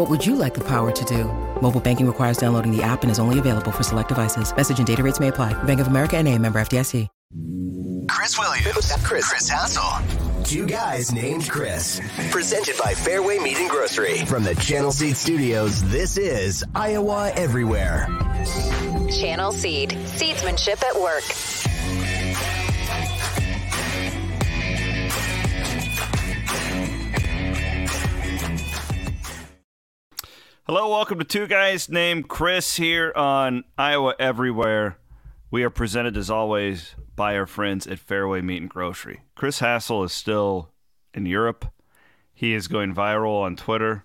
What would you like the power to do? Mobile banking requires downloading the app and is only available for select devices. Message and data rates may apply. Bank of America and a member FDIC. Chris Williams, Chris, Chris Hassel. Two guys named Chris. Presented by Fareway Meat and Grocery. From the Channel Seed Studios, this is Iowa Everywhere. Channel Seed. Seedsmanship at work. Hello, welcome to Two Guys Named Chris here on Iowa Everywhere. We are presented as always by our friends at Fareway Meat and Grocery. Chris Hassel is still in Europe. He is going viral on Twitter.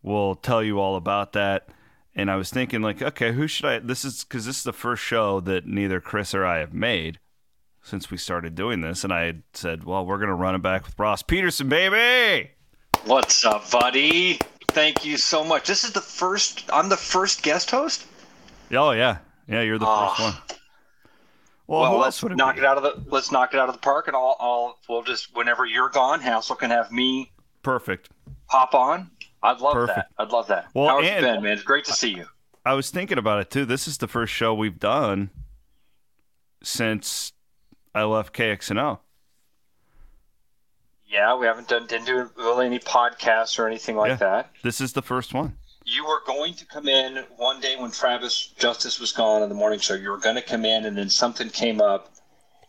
We'll tell you all about that. And I was thinking, like, okay, who should I? This is because this is the first show that neither Chris or I have made since we started doing this. And I said, well, we're going to run it back with Ross Peterson, baby. What's up, buddy? Thank you so much. This is the first. I'm the first guest host. Oh yeah, yeah. You're the Oh. first one. Well, Well, let's it knock be? it out of the. Let's knock it out of the park, and I'll. I'll. We'll just whenever you're gone, Hassel can have me Perfect. hop on. I'd love Perfect. that. I'd love that. Well, How have and- been, man? It's great to see you. I was thinking about it too. This is the first show we've done since I left KXNO. Yeah, we haven't done didn't do really any podcasts or anything like Yeah. that. This is the first one. You were going to come in one day when Travis Justice was gone in the morning show. You were going to come in, and then something came up.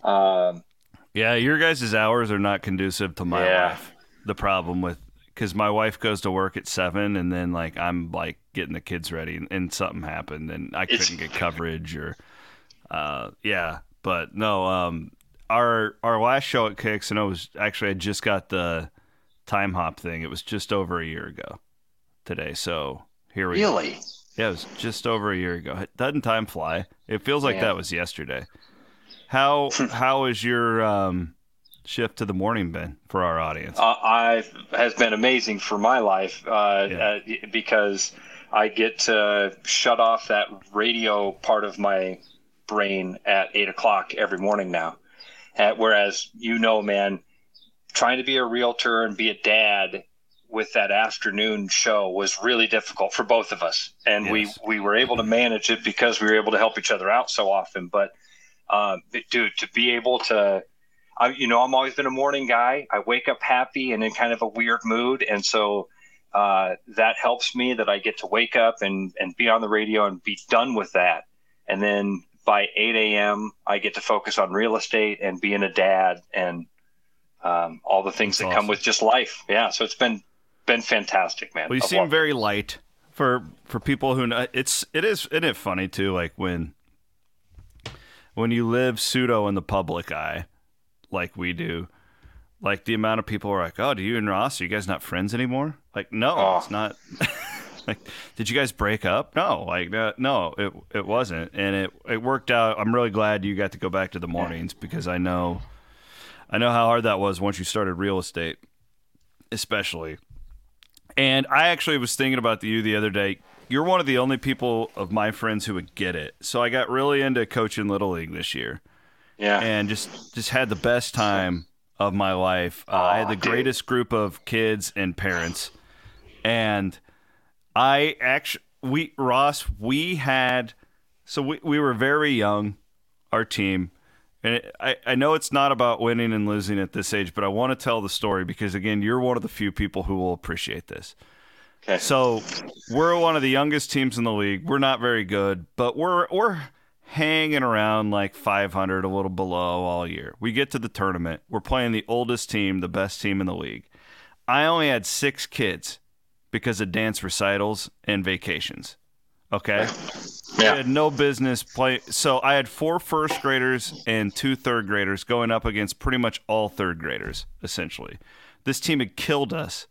Um, Yeah, your guys' hours are not conducive to my Yeah. life. The problem with because my wife goes to work at seven, and then like I'm like getting the kids ready, and, and something happened, and I couldn't get coverage or, uh, yeah. But no, um, our our last show at Kicks and KXNO was actually I just got the time hop thing. It was just over a year ago today, so here we really? Yeah, it was just over a year ago. Doesn't time fly? It feels like Yeah. that was yesterday. How how is your um, shift to the morning been for our audience? uh, I has been amazing for my life uh, Yeah. uh, because I get to shut off that radio part of my brain at eight o'clock every morning now. Whereas you know, man, trying to be a realtor and be a dad with that afternoon show was really difficult for both of us, and Yes. we we were able to manage it because we were able to help each other out so often. But um, dude, to be able to I, you know, I'm always been a morning guy. I wake up happy and in kind of a weird mood, and so uh, that helps me that I get to wake up and and be on the radio and be done with that. And then by 8 a.m., I get to focus on real estate and being a dad and um, all the things That's that come with just life. Yeah, so it's been been fantastic, man. well, you I've seem it. very light for for people who know. It's it is isn't it funny too? Like when when you live pseudo in the public eye, like we do. Like the amount of people are like, "Oh, do you and Ross are you guys not friends anymore?" Like, no, Oh. it's not. like, did you guys break up? No, like, uh, no, it it wasn't, and it it worked out. I'm really glad you got to go back to the mornings because I know, I know how hard that was once you started real estate, especially. And I actually was thinking about you the other day. You're one of the only people of my friends who would get it. So I got really into coaching little league this year yeah. and just just had the best time of my life. Uh, I had the greatest group of kids and parents, and I actually we Ross we had so we we were very young, our team. And it, I, I know it's not about winning and losing at this age, but I want to tell the story because, again, you're one of the few people who will appreciate this. okay. So we're one of the youngest teams in the league. We're not very good, but we're we're hanging around like 500, a little below all year. We get to the tournament. We're playing the oldest team, the best team in the league. I only had six kids because of dance recitals and vacations. Okay. I yeah. had no business play. So I had four first graders and two third graders going up against pretty much all third graders, essentially. This team had killed us.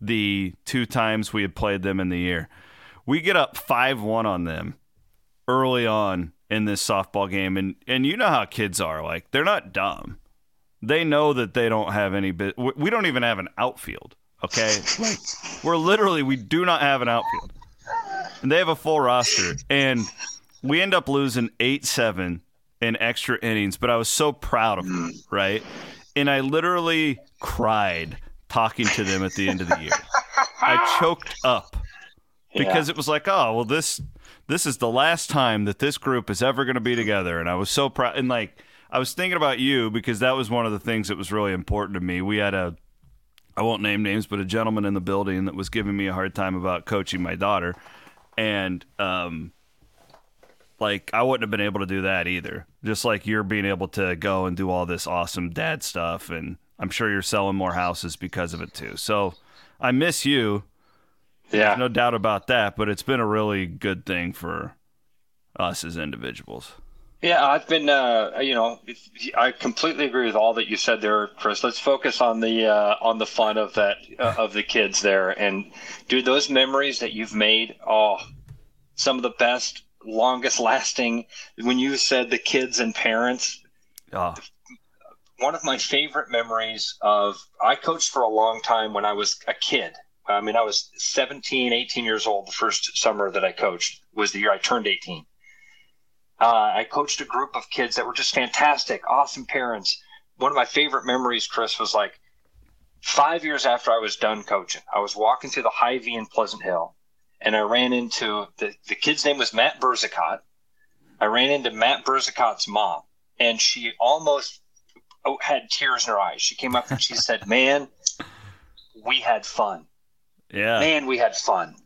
the two times we had played them in the year. We get up 5 1 on them early on in this softball game. And, and you know how kids are. Like, they're not dumb. They know that they don't have any bit. We don't even have an outfield. Okay. Like, we're literally, we do not have an outfield. And they have a full roster. And we end up losing 8 7 in extra innings, but I was so proud of them, right? And I literally cried talking to them at the end of the year. I choked up because yeah. it was like, oh, well, this this is the last time that this group is ever going to be together, and I was so proud. And like, I was thinking about you because that was one of the things that was really important to me. We had a I won't name names, but a gentleman in the building that was giving me a hard time about coaching my daughter, and um, like I wouldn't have been able to do that either. Just like you're being able to go and do all this awesome dad stuff, and I'm sure you're selling more houses because of it too. So I miss you. Yeah, no doubt about that. But it's been a really good thing for us as individuals. Yeah, I've been, uh, you know, I completely agree with all that you said there, Chris. Let's focus on the uh, on the fun of that uh, of the kids there, and dude, those memories that you've made, oh, some of the best longest lasting when you said the kids and parents. Oh. One of my favorite memories of I coached for a long time when I was a kid. I mean, I was 17, 18 years old. The first summer that I coached was the year I turned 18. Uh, I coached a group of kids that were just fantastic, awesome parents. One of my favorite memories, Chris, was like five years after I was done coaching. I was walking through the Hy-Vee in Pleasant Hill, and I ran into the, the kid's name was Matt Berzicott. I ran into Matt Berzicott's mom, and she almost oh, had tears in her eyes. She came up and she said, "Man, we had fun. Yeah, man, we had fun."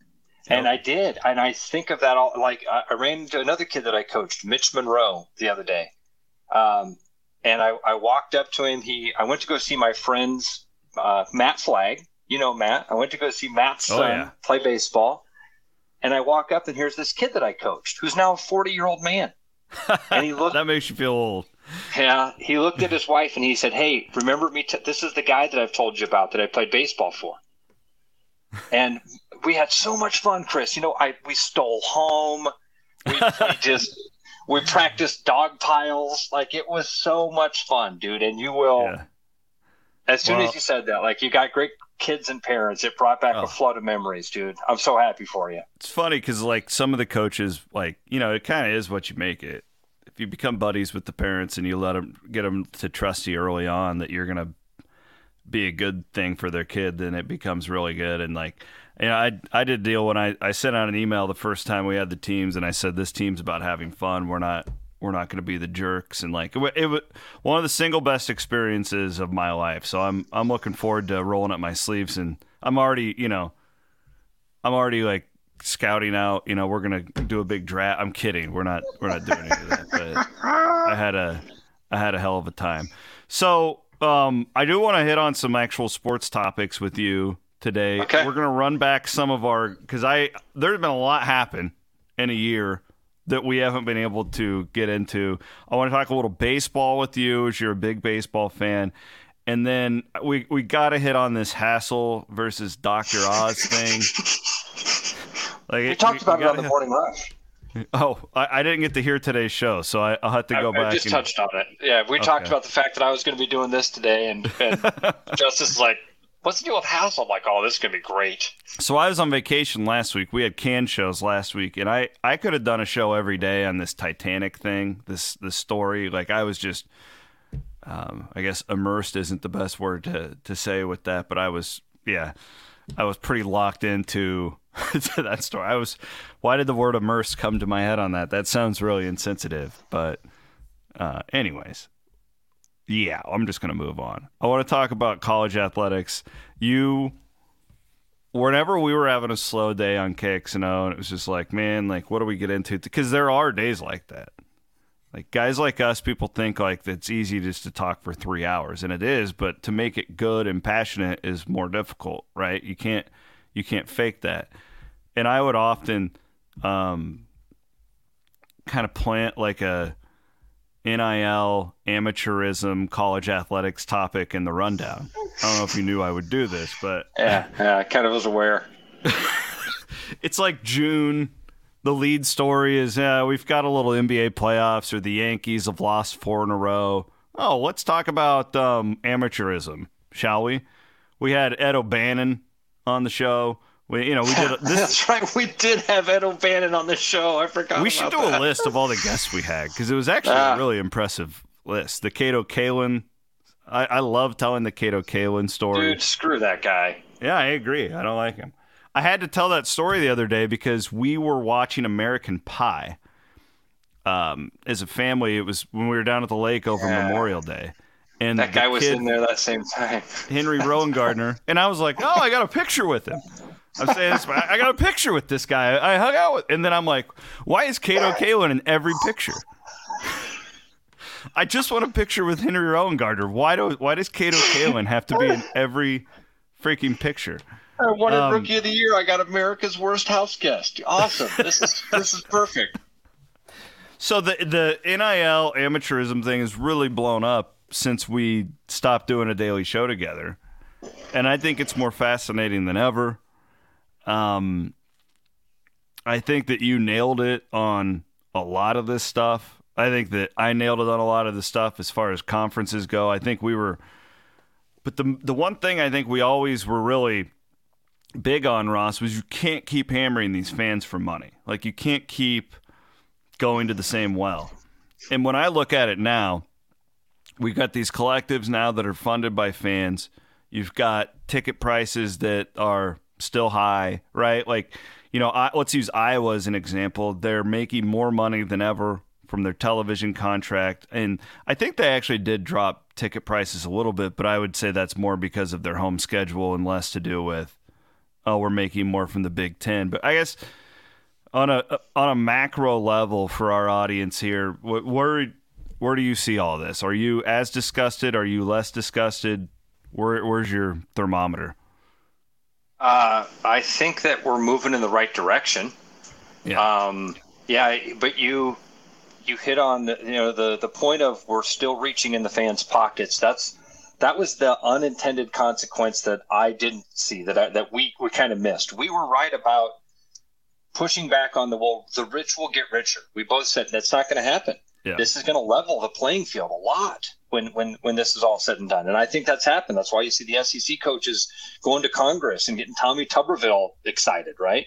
And I did, and I think of that all. Like I, I, ran into another kid that I coached, Mitch Monroe, the other day, um, and I, I walked up to him. He, I went to go see my friends, uh, Matt Flagg. You know Matt. I went to go see Matt's oh, son yeah. play baseball and I walk up and here's this kid that I coached who's now a 40 year old man. And he looked. that makes you feel old. Yeah. He looked at his wife and he said, Hey, remember me? T- this is the guy that I've told you about that I played baseball for. And we had so much fun, Chris. You know, I we stole home. We, we just we practiced dog piles. Like it was so much fun, dude. And you will. Yeah. As soon well, as you said that, like you got great kids and parents. It brought back oh. a flood of memories, dude. I'm so happy for you. It's funny because like some of the coaches, like you know, it kind of is what you make it. If you become buddies with the parents and you let them get them to trust you early on that you're gonna be a good thing for their kid, then it becomes really good. And like, you know, I I did deal when I I sent out an email the first time we had the teams, and I said this team's about having fun. We're not we're not going to be the jerks and like it, was one of the single best experiences of my life. So I'm I'm looking forward to rolling up my sleeves and I'm already you know I'm already like scouting out. You know we're gonna do a big draft. I'm kidding. We're not we're not doing any of that. But I had a I had a hell of a time. So um, I do want to hit on some actual sports topics with you today. Okay. We're gonna run back some of our because I there's been a lot happen in a year that we haven't been able to get into. I want to talk a little baseball with you as you're a big baseball fan. And then we we got to hit on this Hassel versus Dr. Oz thing. Like we it, talked about it on the hit... morning rush. Oh, I, I, didn't get to hear today's show, so I, will have to go I, back. I just and... touched on it. Yeah, we okay. talked about the fact that I was going to be doing this today, and, and Justice is like, what's the deal with House? I'm like, oh, this is gonna be great. So I was on vacation last week. We had can shows last week, and I I could have done a show every day on this Titanic thing, this this story. Like I was just, um, I guess immersed isn't the best word to to say with that, but I was yeah, I was pretty locked into. to that story. I was. Why did the word immersed come to my head on that? That sounds really insensitive. But, uh, anyways, yeah, I'm just to move on. I want to talk about college athletics. You, whenever we were having a slow day on KXNO, and it was just like, man, like, what do we get into? Because there are days like that. Like guys like us, people think like it's easy just to talk for three hours, and it is. But to make it good and passionate is more difficult, right? You can't you can't fake that. And I would often um, kind of plant like a NIL, amateurism, college athletics topic in the rundown. I don't know if you knew I would do this, but yeah, yeah, I kind of was aware. it's like June. The lead story is uh, we've got a little NBA playoffs, or the Yankees have lost four in a row. Oh, let's talk about um, amateurism, shall we? We had Ed O'Bannon on the show. We, you know, we did. This, That's right. We did have Ed O'Bannon on the show. I forgot. We should do that. a list of all the guests we had because it was actually a ah. really impressive list. The Kato Kaelin. I, I love telling the Kato Kaelin story. Dude, screw that guy. Yeah, I agree. I don't like him. I had to tell that story the other day because we were watching American Pie. Um, as a family, it was when we were down at the lake over yeah. Memorial Day. And that guy was in there that same time. Henry Rowengartner. And I was like, oh, I got a picture with him. I'm saying this, I got a picture with this guy. I hung out with, and then I'm like, why is Kato Kaelin in every picture? I just want a picture with Henry Rowengartner. Why do why does Kato Kaelin have to be in every freaking picture? I wanted um, rookie of the year. I got America's worst house guest. Awesome. This is this is perfect. So the the NIL amateurism thing has really blown up since we stopped doing a daily show together, and I think it's more fascinating than ever. Um, I think that you nailed it on a lot of this stuff. I think that I nailed it on a lot of the stuff as far as conferences go. I think we were, but the the one thing I think we always were really big on Ross was you can't keep hammering these fans for money. Like you can't keep going to the same well. And when I look at it now, we've got these collectives now that are funded by fans. You've got ticket prices that are still high, right? Like, you know, I, let's use Iowa as an example. They're making more money than ever from their television contract. And I think they actually did drop ticket prices a little bit, but I would say that's more because of their home schedule and less to do with oh, we're making more from the Big Ten. But I guess on a on a macro level for our audience here, where where do you see all this? Are you as disgusted? Are you less disgusted? Where, where's your thermometer? Uh, I think that we're moving in the right direction. Yeah. Um, yeah, but you you hit on the, you know the the point of we're still reaching in the fans' pockets. That's that was the unintended consequence that I didn't see that I, that we we kind of missed. We were right about pushing back on the well, the rich will get richer. We both said that's not going to happen. Yeah. This is going to level the playing field a lot when when when this is all said and done. And I think that's happened. That's why you see the SEC coaches going to Congress and getting Tommy Tuberville excited, right?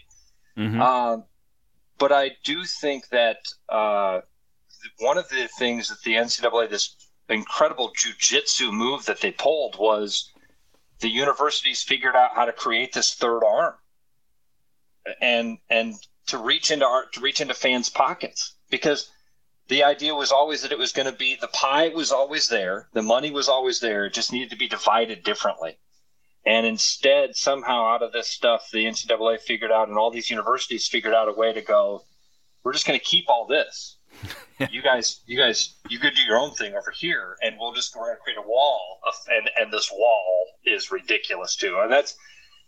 Mm-hmm. Um, but I do think that uh, one of the things that the NCAA this incredible jujitsu move that they pulled was the universities figured out how to create this third arm and and to reach into art to reach into fans' pockets because the idea was always that it was going to be the pie was always there, the money was always there, it just needed to be divided differently. And instead, somehow out of this stuff, the NCAA figured out, and all these universities figured out a way to go. We're just going to keep all this you guys, you guys, you could do your own thing over here, and we'll just we're going to create a wall, of, and and this wall is ridiculous too. And that's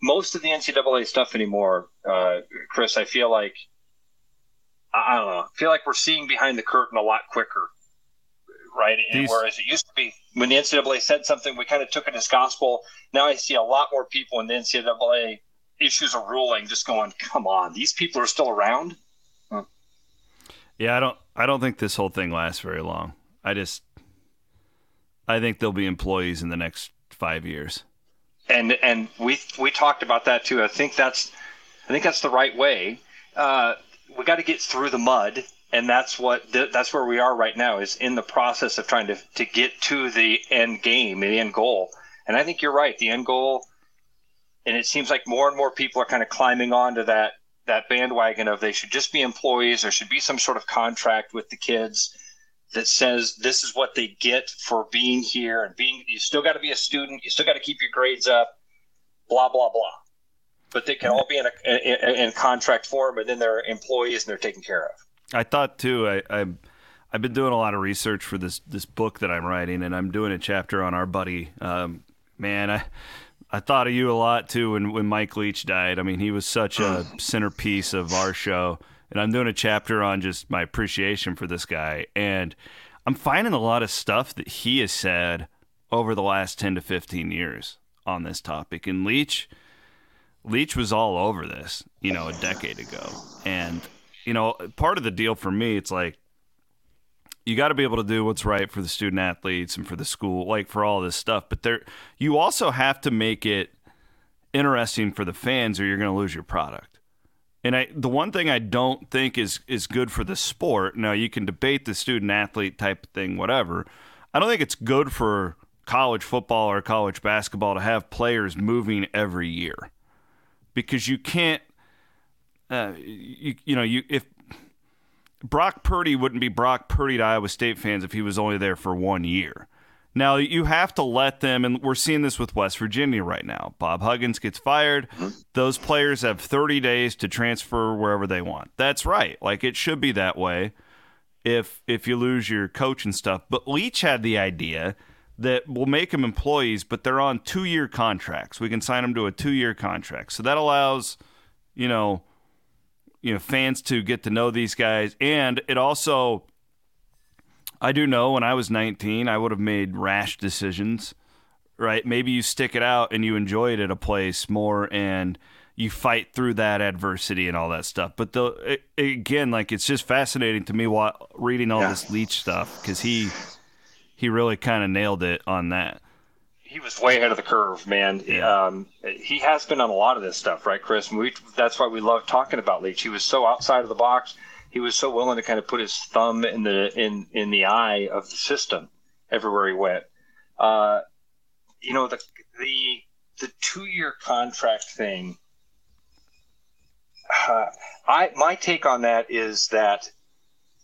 most of the NCAA stuff anymore, uh, Chris. I feel like I don't know. I feel like we're seeing behind the curtain a lot quicker, right? These... Whereas it used to be when the NCAA said something, we kind of took it as gospel. Now I see a lot more people in the NCAA issues a ruling just going, "Come on, these people are still around." Yeah, I don't I don't think this whole thing lasts very long. I just I think there'll be employees in the next 5 years. And and we we talked about that too. I think that's I think that's the right way. Uh, we got to get through the mud and that's what th- that's where we are right now is in the process of trying to to get to the end game the end goal and i think you're right the end goal and it seems like more and more people are kind of climbing onto that that bandwagon of they should just be employees. There should be some sort of contract with the kids that says this is what they get for being here and being. You still got to be a student. You still got to keep your grades up. Blah blah blah. But they can all be in a in, in contract form, and then they're employees and they're taken care of. I thought too. I, I I've been doing a lot of research for this this book that I'm writing, and I'm doing a chapter on our buddy. Um, man, I I thought of you a lot too when, when Mike Leach died. I mean, he was such a centerpiece of our show. And I'm doing a chapter on just my appreciation for this guy. And I'm finding a lot of stuff that he has said over the last 10 to 15 years on this topic. And Leach, Leach was all over this, you know, a decade ago. And, you know, part of the deal for me, it's like, you got to be able to do what's right for the student athletes and for the school, like for all this stuff. But there, you also have to make it interesting for the fans, or you're going to lose your product. And I, the one thing I don't think is is good for the sport. Now you can debate the student athlete type of thing, whatever. I don't think it's good for college football or college basketball to have players moving every year because you can't. Uh, you, you know you if Brock Purdy wouldn't be Brock Purdy to Iowa State fans if he was only there for one year. Now you have to let them, and we're seeing this with West Virginia right now. Bob Huggins gets fired; those players have 30 days to transfer wherever they want. That's right; like it should be that way. If if you lose your coach and stuff, but Leach had the idea that we'll make them employees, but they're on two year contracts. We can sign them to a two year contract, so that allows, you know, you know, fans to get to know these guys, and it also I do know when I was 19, I would have made rash decisions, right? Maybe you stick it out and you enjoy it at a place more and you fight through that adversity and all that stuff. But the it, again, like it's just fascinating to me while reading all yeah. this Leach stuff because he he really kind of nailed it on that. He was way ahead of the curve, man. Yeah. Um, he has been on a lot of this stuff, right, Chris? We, that's why we love talking about Leach. He was so outside of the box he was so willing to kind of put his thumb in the in in the eye of the system everywhere he went. Uh, you know the the the two year contract thing. Uh, I my take on that is that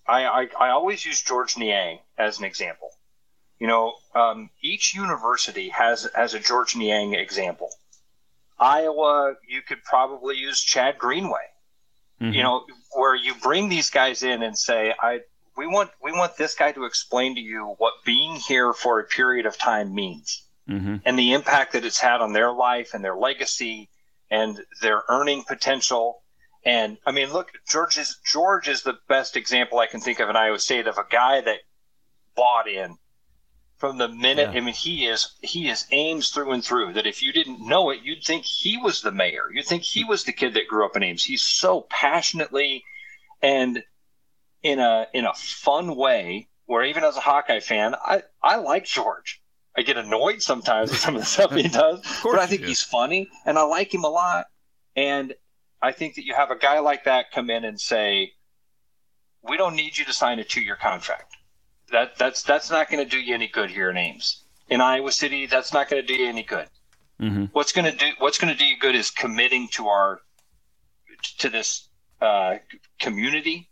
I, I, I always use George Niang as an example. You know, um, each university has has a George Niang example. Iowa, you could probably use Chad Greenway. Mm-hmm. You know, where you bring these guys in and say, I we want we want this guy to explain to you what being here for a period of time means mm-hmm. and the impact that it's had on their life and their legacy and their earning potential. And I mean, look, George is George is the best example I can think of in Iowa State of a guy that bought in from the minute. Yeah. I mean, he is he is Ames through and through. That if you didn't know it, you'd think he was the mayor. You'd think he was the kid that grew up in Ames. He's so passionately and in a in a fun way. Where even as a Hawkeye fan, I I like George. I get annoyed sometimes with some of the stuff he does, but I think he's funny and I like him a lot. And I think that you have a guy like that come in and say, "We don't need you to sign a two-year contract." That that's that's not going to do you any good here in Ames. In Iowa City, that's not going to do you any good. Mm-hmm. What's going to do What's going to do you good is committing to our to this uh, community,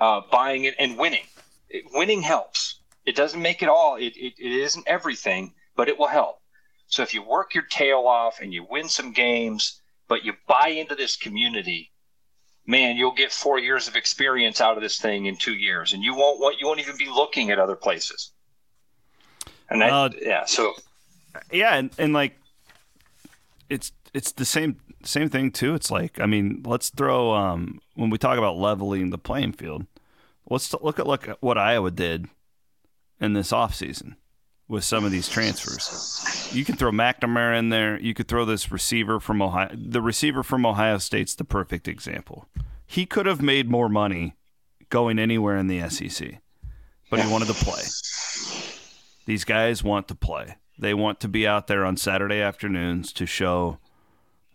uh, buying it and winning. It, winning helps. It doesn't make it all. It, it, it isn't everything, but it will help. So if you work your tail off and you win some games, but you buy into this community, man, you'll get four years of experience out of this thing in two years, and you won't want you won't even be looking at other places. And that, uh, yeah, so yeah, and, and like it's it's the same same thing too. It's like I mean, let's throw um when we talk about leveling the playing field, let's look at look at what Iowa did in this offseason with some of these transfers. You can throw McNamara in there. You could throw this receiver from Ohio. The receiver from Ohio State's the perfect example. He could have made more money going anywhere in the SEC, but he wanted to play. These guys want to play. They want to be out there on Saturday afternoons to show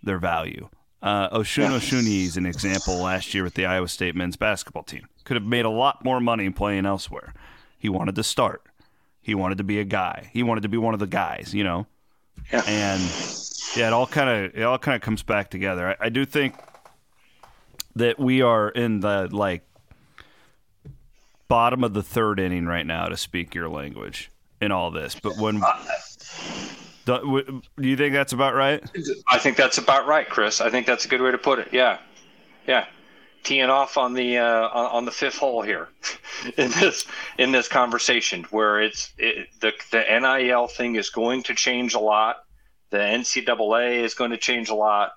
their value. Uh, Osun Osunniyi is an example last year with the Iowa State men's basketball team. Could have made a lot more money playing elsewhere. He wanted to start. He wanted to be a guy. He wanted to be one of the guys, you know. Yeah. And yeah, it all kind of it all kind of comes back together. I, I do think that we are in the like bottom of the third inning right now, to speak your language, in all this. But when uh, do, do you think that's about right? I think that's about right, Chris. I think that's a good way to put it. Yeah, yeah teeing off on the uh, on the fifth hole here in this in this conversation where it's it, the the NIL thing is going to change a lot. The NCAA is going to change a lot,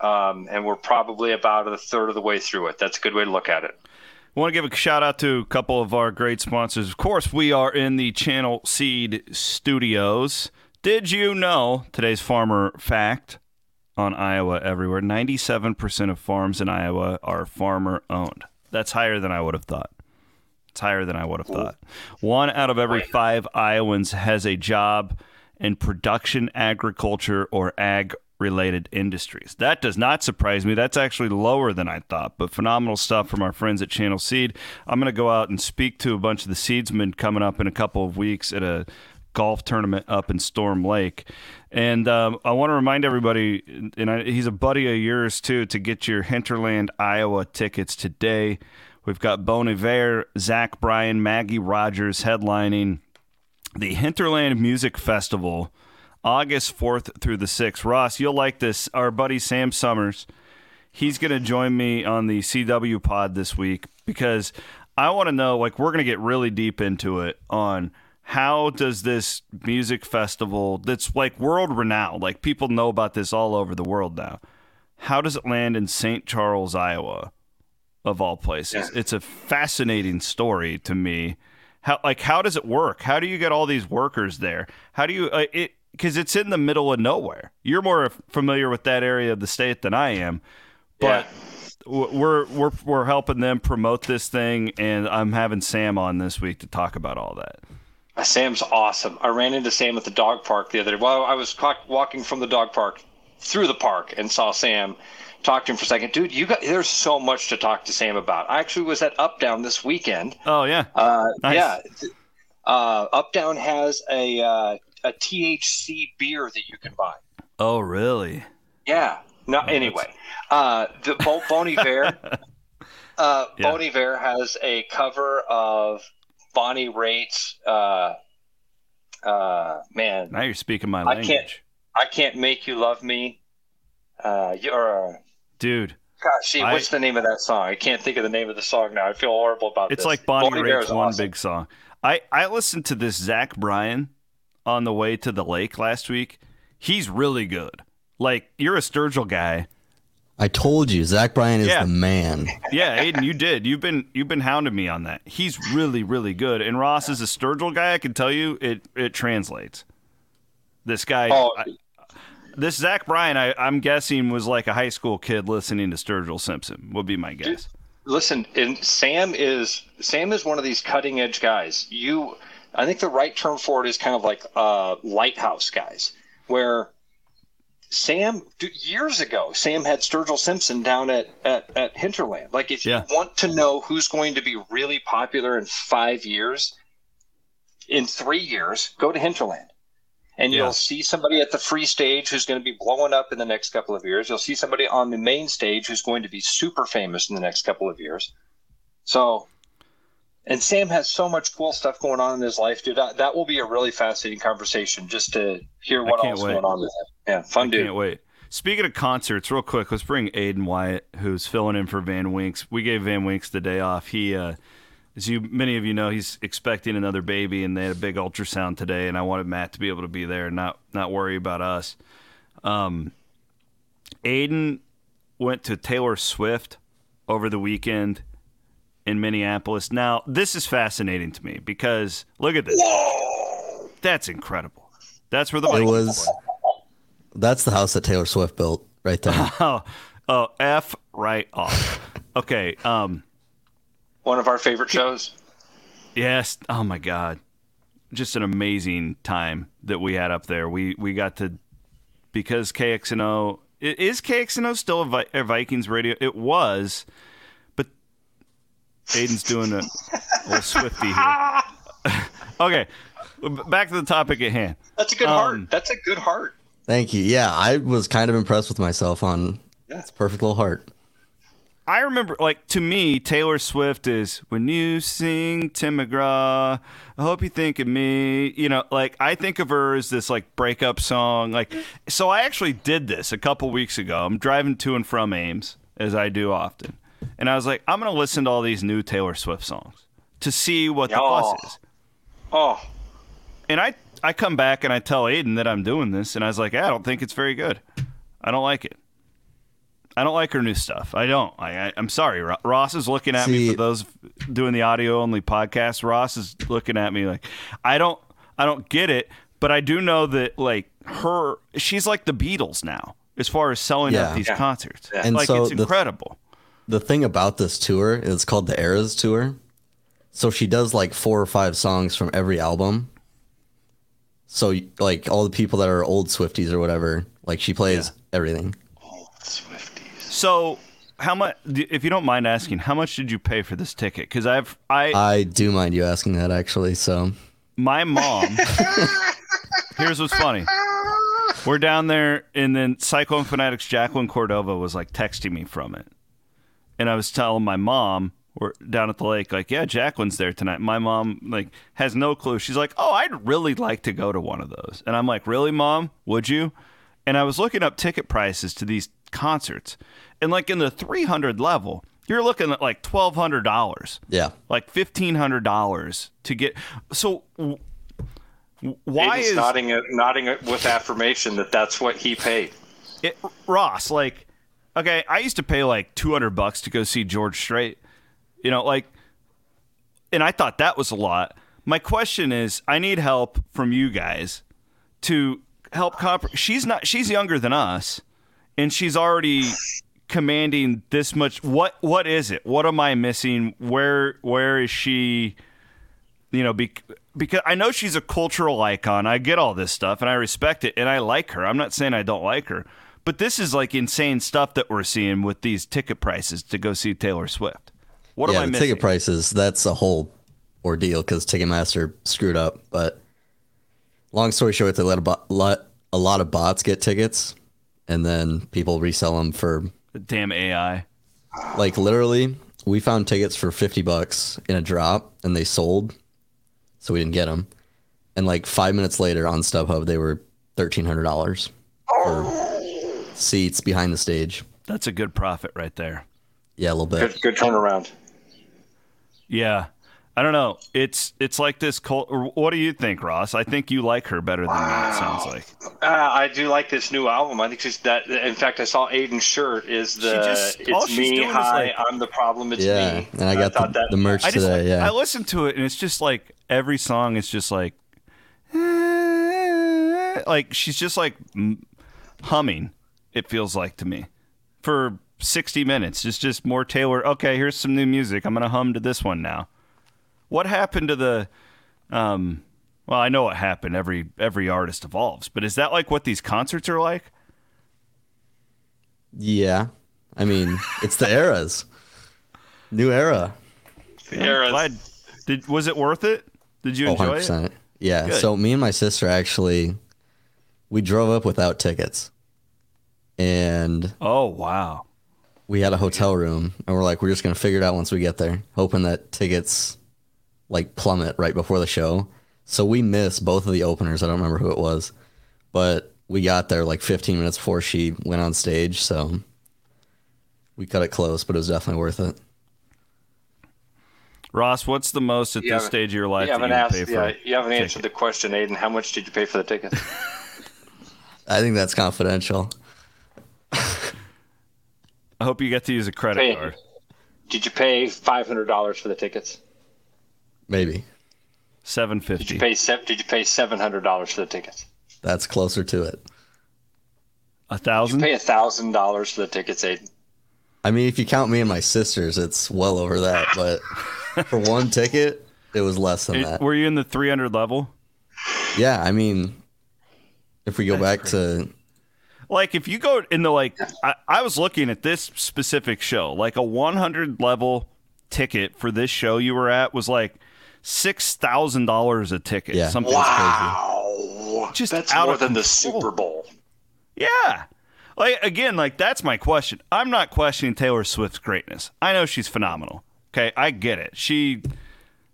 um, and we're probably about a third of the way through it. That's a good way to look at it. I want to give a shout out to a couple of our great sponsors. Of course, we are in the Channel Seed Studios. Did you know today's farmer fact on Iowa Everywhere? 97% of farms in Iowa are farmer owned. That's higher than I would have thought. It's higher than I would have thought. One out of every five Iowans has a job in production agriculture or ag related industries. That does not surprise me. That's actually lower than I thought, but phenomenal stuff from our friends at Channel Seed. I'm going to go out and speak to a bunch of the seedsmen coming up in a couple of weeks at a golf tournament up in Storm Lake. And um, I want to remind everybody, and I, he's a buddy of yours too, to get your Hinterland, Iowa tickets today. We've got Bon Iver, Zach Bryan, Maggie Rogers headlining the Hinterland Music Festival August 4th through the 6th. Ross, you'll like this. Our buddy Sam Summers, he's going to join me on the CW pod this week because I want to know, like, we're going to get really deep into it on how does this music festival that's like world renowned, like people know about this all over the world now. How does it land in St. Charles, Iowa, of all places? Yeah. It's a fascinating story to me. How like how does it work? How do you get all these workers there? How do you uh, it because it's in the middle of nowhere. You're more familiar with that area of the state than I am, but yeah. we're we're we're helping them promote this thing, and I'm having Sam on this week to talk about all that. Uh, Sam's awesome. I ran into Sam at the dog park the other day. Well, I was walking from the dog park through the park and saw Sam. Talked to him for a second, dude. You got there's so much to talk to Sam about. I actually was at Up Down this weekend. Oh yeah, uh, nice. yeah. Uh, Up Down has a uh, a THC beer that you can buy. Oh, really? Yeah. No. Oh, anyway, uh, the Bo- Bon Iver, uh, yeah. Bon Iver has a cover of Bonnie Raitt's. Uh, uh, man, now you're speaking my language. I can't. I can't make you love me. Uh, you're dude. Gosh, see, what's the name of that song? I can't think of the name of the song now. I feel horrible about it's this. It's like Bonnie, Bonnie Raitt's one awesome. big song. I I listened to this Zach Bryan on the way to the lake last week. He's really good. Like you're a Sturgill guy. I told you, Zach Bryan is yeah. the man. Yeah, Aiden, you did. You've been you've been hounding me on that. He's really really good. And Ross is a Sturgill guy. I can tell you, it it translates. This guy, oh. I, this Zach Bryan, I, I'm guessing was like a high school kid listening to Sturgill Simpson. Would be my guess. Listen, and Sam is Sam is one of these cutting edge guys. You I think the right term for it is kind of like uh, lighthouse guys, where Sam years ago, Sam had Sturgill Simpson down at, at, at Hinterland. Like if yeah. you want to know who's going to be really popular in five years, in three years, go to Hinterland. And yeah. you'll see somebody at the free stage who's going to be blowing up in the next couple of years. You'll see somebody on the main stage who's going to be super famous in the next couple of years. So and Sam has so much cool stuff going on in his life, dude. That, that will be a really fascinating conversation just to hear what else wait. going on with him. Yeah, fun I dude. Can't wait. Speaking of concerts, real quick, let's bring Aiden Wyatt, who's filling in for Van Winks. We gave Van Winks the day off. He, uh, as you many of you know, he's expecting another baby, and they had a big ultrasound today. And I wanted Matt to be able to be there and not not worry about us. Um, Aiden went to Taylor Swift over the weekend in Minneapolis. Now, this is fascinating to me because look at this. Whoa. That's incredible. That's where the it was. That's the house that Taylor Swift built right there. oh, oh, f right off. Okay. Um, one of our favorite shows. Yes. Oh my God. Just an amazing time that we had up there. We we got to because KXNO is KXNO still a, a Vikings radio. It was Aiden's doing a little Swifty here. okay, back to the topic at hand. That's a good um, heart. That's a good heart. Thank you. Yeah, I was kind of impressed with myself on yeah. it's perfect little heart. I remember, like, to me, Taylor Swift is when you sing Tim McGraw, I hope you think of me. You know, like, I think of her as this, like, breakup song. Like, so I actually did this a couple weeks ago. I'm driving to and from Ames, as I do often and I was like, I'm going to listen to all these new Taylor Swift songs to see what the oh. fuss is. Oh. And I I come back and I tell Aiden that I'm doing this, and I was like, I don't think it's very good. I don't like it. I don't like her new stuff. I don't. I, I am sorry. Ross is looking at See, me for those doing the audio only podcast. Ross is looking at me like I don't I don't get it, but I do know that like her she's like the Beatles now as far as selling Yeah. out these Yeah. concerts. Yeah. And like so it's incredible. The thing about this tour is called the Eras Tour. So she does like four or five songs from every album. So like all the people that are old Swifties or whatever, like she plays everything. Old Swifties. So how much if you don't mind asking, how much did you pay for this ticket? Cuz I've I I do mind you asking that actually. So my mom here's what's funny we're down there and then Cyclone Fanatic's jacqueline cordova was like texting me from it and i was telling my mom we're down at the lake like yeah jacqueline's there tonight my mom like has no clue she's like oh i'd really like to go to one of those and i'm like really mom would you and i was looking up ticket prices to these concerts and like in the 300 level you're looking at like $1200 yeah, like fifteen hundred dollars to get. So w- w- why Aiden's is nodding it, nodding it with affirmation that that's what he paid. it, Ross like? Okay, I used to pay like two hundred bucks to go see George Strait. You know, like, and I thought that was a lot. My question is, I need help from you guys to help comp. She's not. She's younger than us, and she's already commanding this much. What what is it? What am I missing? Where where is she? You know, bec because I know she's a cultural icon. I get all this stuff, and I respect it, and I like her. I'm not saying I don't like her, but this is like insane stuff that we're seeing with these ticket prices to go see Taylor Swift. What yeah. am I missing? ticket prices that's a whole ordeal because Ticketmaster screwed up. But long story short, they let a, bo- let a lot of bots get tickets, and then people resell them for The damn AI. Like literally, we found tickets for fifty bucks in a drop, and they sold, so we didn't get them. And like five minutes later on StubHub, they were thirteen hundred dollars for seats behind the stage. That's a good profit right there. Yeah, a little bit. Good, good turnaround. Yeah. I don't know. It's it's like this cult. What do you think, Ross? I think you like her better than me. It sounds like. Uh, I do like this new album. I think she's that. In fact, I saw Aiden's shirt. Is the just- it's me? doing Hi, like- I'm the problem. It's Yeah, me. and I got thought the, that the merch I just today. Yeah, I listened to it and it's just like every song is just like like she's just like humming. It feels like to me for 60 minutes. It's just more Taylor. Okay, here's some new music. I'm gonna hum to this one now. What happened to the? Um, well, I know what happened. Every every artist evolves, but is that like what these concerts are like? yeah. I mean, it's the eras, new era. The Eras. Glad. Did was it worth it? Did you Oh, enjoy 100%. it? Yeah. Good. So me and my sister actually, we drove up without tickets, and Oh wow. we had a hotel room and we're like we're just gonna figure it out once we get there hoping that tickets like plummet right before the show so we missed both of the openers i don't remember who it was but we got there like 15 minutes before she went on stage so we cut it close but it was definitely worth it Ross, what's the most at You this stage of your life You haven't you asked. pay for? Yeah, you haven't answered the question, Aiden. How much did you pay for the ticket? i think that's confidential I hope you get to use a credit Hey. card. did you pay five hundred dollars for the tickets? maybe Seven fifty. Did you pay se- Did you pay seven hundred dollars for the tickets? that's closer to it A Did you thousand. pay a thousand dollars for the tickets, Aiden? i mean if you count me and my sisters it's well over that but for one ticket it was less than It- that Were you in the three hundred level? Yeah, I mean, if we go back to Like if you go in the like, I, I was looking at this specific show. Like a one hundred level ticket for this show you were at was like six thousand dollars a ticket. Yeah. Something Wow, Just that's out more of than the. Super Bowl. Yeah. Like again, like that's my question. I'm not questioning Taylor Swift's greatness. I know she's phenomenal. Okay, I get it. She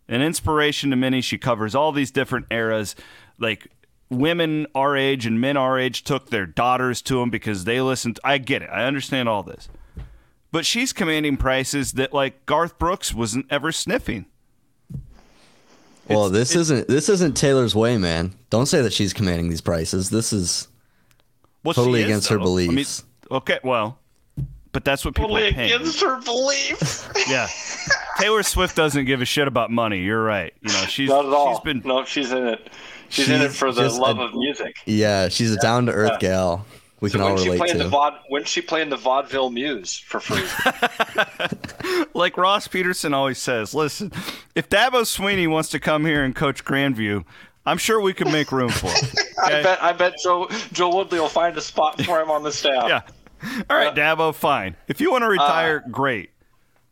an inspiration to many. She covers all these different eras. Like women our age and men our age took their daughters to them because they listened. I get it. I understand all this. But she's commanding prices that like Garth Brooks wasn't ever sniffing. well, this isn't this isn't Taylor's way, man. Don't say that she's commanding these prices. This is Well, Totally is, against her though. I mean, beliefs. okay, well, but that's what people Only are paying. against her beliefs. Yeah, Taylor Swift doesn't give a shit about money. You're right. You know, she's Not at all. she's been No, she's in it. She's, in it for the love a- of music. Yeah, she's a down to earth gal. We So can all when she relate playing to. the vaude, when she playing the vaudeville muse for free. like Ross Peterson always says. Listen, if Dabo Swinney wants to come here and coach Grandview, I'm sure we could make room for him. I bet I bet Joe Joe Woodley will find a spot for him on the staff. Yeah. All right, uh, Dabo, fine. If you want to retire, uh, great.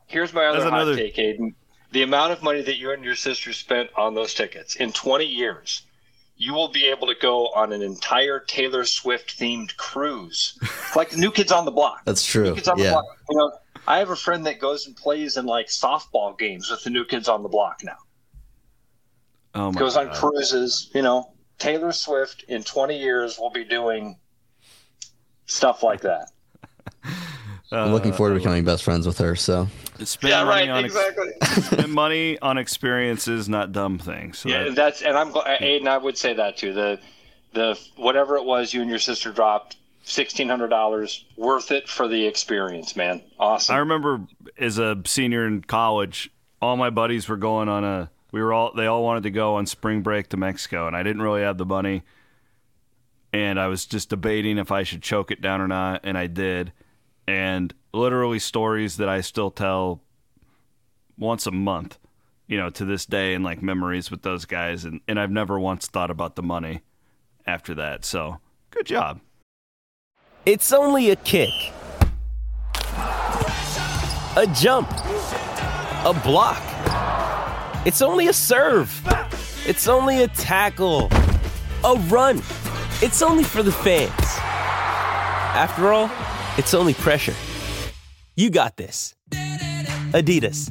Here's my other That's hot another- take, Aiden. The amount of money that you and your sister spent on those tickets in 20 years, you will be able to go on an entire Taylor Swift themed cruise, like the New Kids on the Block. That's true. New Kids on the Block. You know, I have a friend that goes and plays in like softball games with the New Kids on the Block now. Oh my Goes on cruises. You know, Taylor Swift in 20 years will be doing stuff like that. I'm looking forward to uh, becoming best friends with her. So Spend yeah, money right. on ex- Exactly. spend money on experiences, not dumb things. So Yeah, that- that's and I'm glad. Aiden, I would say that too. The the whatever it was you and your sister dropped sixteen hundred dollars worth it for the experience, man. Awesome. I remember as a senior in college, all my buddies were going on a. We were all. They all wanted to go on spring break to Mexico, and I didn't really have the money. And I was just debating if I should choke it down or not, and I did. And literally stories that I still tell once a month, you know, to this day, and like memories with those guys. And, and I've never once thought about the money after that. So good job. It's only a kick, a jump, a block. It's only a serve. It's only a tackle, a run. It's only for the fans. After all, it's only pressure. You got this. Adidas.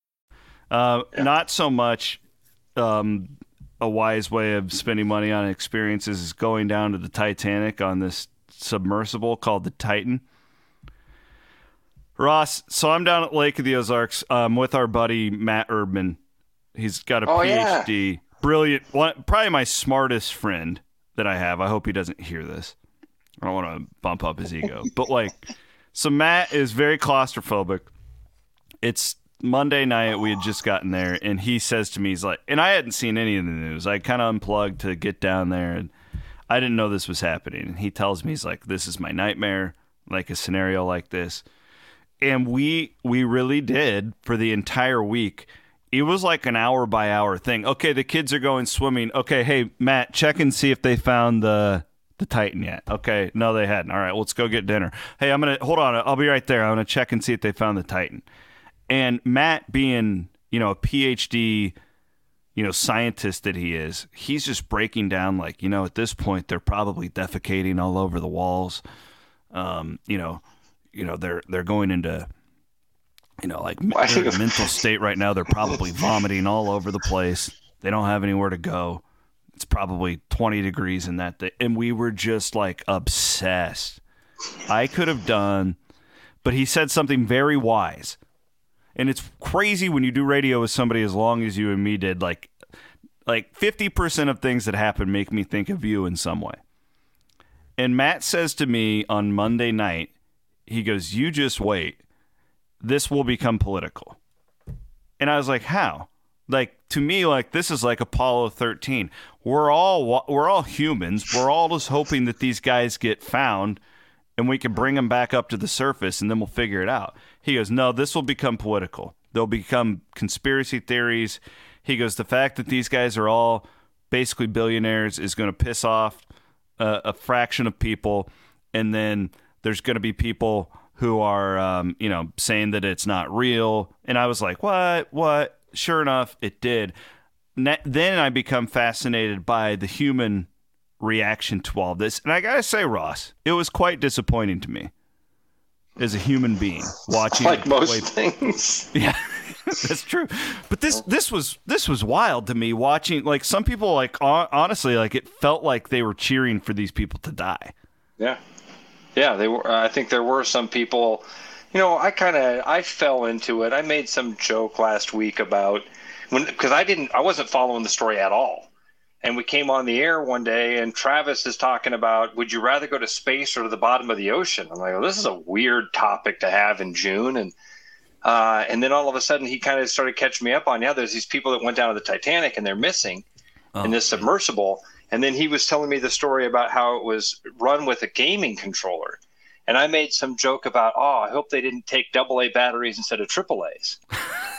Uh, Not so much um, a wise way of spending money on experiences is going down to the Titanic on this submersible called the Titan. Ross, so I'm down at Lake of the Ozarks um, with our buddy Matt Erdman. He's got a Oh, yeah. PhD, brilliant, one, probably my smartest friend that I have. I hope he doesn't hear this. I don't want to bump up his ego, but like, so Matt is very claustrophobic. It's Monday night. We had just gotten there, and he says to me, "He's like," and I hadn't seen any of the news. I kind of unplugged to get down there, and I didn't know this was happening. And he tells me, "He's like, this is my nightmare, like a scenario like this." And we we really did for the entire week. It was like an hour by hour thing. Okay, the kids are going swimming. Okay, hey Matt, check and see if they found the the Titan yet. Okay, no, they hadn't. All right, let's go get dinner. Hey, I'm gonna hold on. I'll be right there. I'm gonna check and see if they found the Titan. And Matt, being you know a PhD, you know scientist that he is, he's just breaking down like you know at this point they're probably defecating all over the walls. Um, you know, you know they're they're going into you know like mental state right now. They're probably vomiting all over the place. They don't have anywhere to go. It's probably 20 degrees in that day. And we were just like obsessed. I could have done, but he said something very wise. And it's crazy when you do radio with somebody as long as you and me did. Like, like 50% of things that happen make me think of you in some way. And Matt says to me on Monday night, he goes, You just wait. This will become political. And I was like, How? Like to me, like this is like Apollo 13. We're all we're all humans. We're all just hoping that these guys get found, and we can bring them back up to the surface, and then we'll figure it out. He goes, no, this will become political. They'll become conspiracy theories. He goes, the fact that these guys are all basically billionaires is going to piss off a, fraction of people, and then there's going to be people who are, um, you know, saying that it's not real. And I was like, what? What? Sure enough, it did. Then I become fascinated by the human reaction to all this. And I gotta say, Ross, it was quite disappointing to me as a human being watching. like most things. Yeah, that's true. But this this was this was wild to me watching. Like some people, like honestly, like it felt like they were cheering for these people to die. Yeah, yeah. They were. I think there were some people. You know, I kind of I fell into it. I made some joke last week about when because I didn't I wasn't following the story at all and we came on the air one day and Travis is talking about would you rather go to space or to the bottom of the ocean? I'm like, well, this is a weird topic to have in June. And uh, and then all of a sudden he kind of started catching me up on, yeah, there's these people that went down to the Titanic and they're missing oh. in this submersible. And then he was telling me the story about how it was run with a gaming controller. And I made some joke about, oh, I hope they didn't take double A batteries instead of triple A's.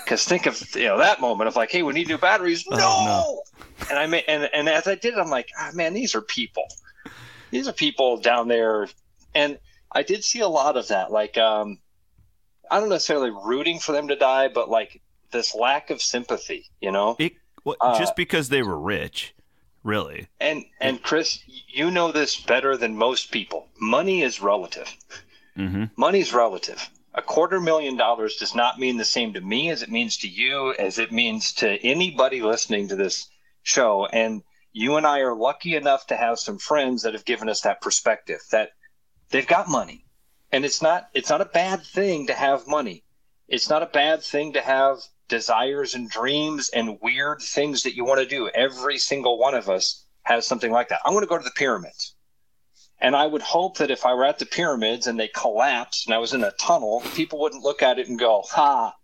Because think of you know that moment of like, hey, we need new batteries. No. Oh, no. And I made, and and as I did, I'm like, oh, man, these are people. These are people down there, and I did see a lot of that. Like, um, I don't necessarily rooting for them to die, but like this lack of sympathy. You know, it, well, uh, just because they were rich, really. And and Chris, you know this better than most people. Money is relative. Mm-hmm. Money's relative a quarter million dollars does not mean the same to me as it means to you, as it means to anybody listening to this show. And you and I are lucky enough to have some friends that have given us that perspective that they've got money. And it's not it's not a bad thing to have money. It's not a bad thing to have desires and dreams and weird things that you want to do. Every single one of us has something like that. I want to go to the pyramids. And I would hope that if I were at the pyramids and they collapsed and I was in a tunnel, people wouldn't look at it and go, ha,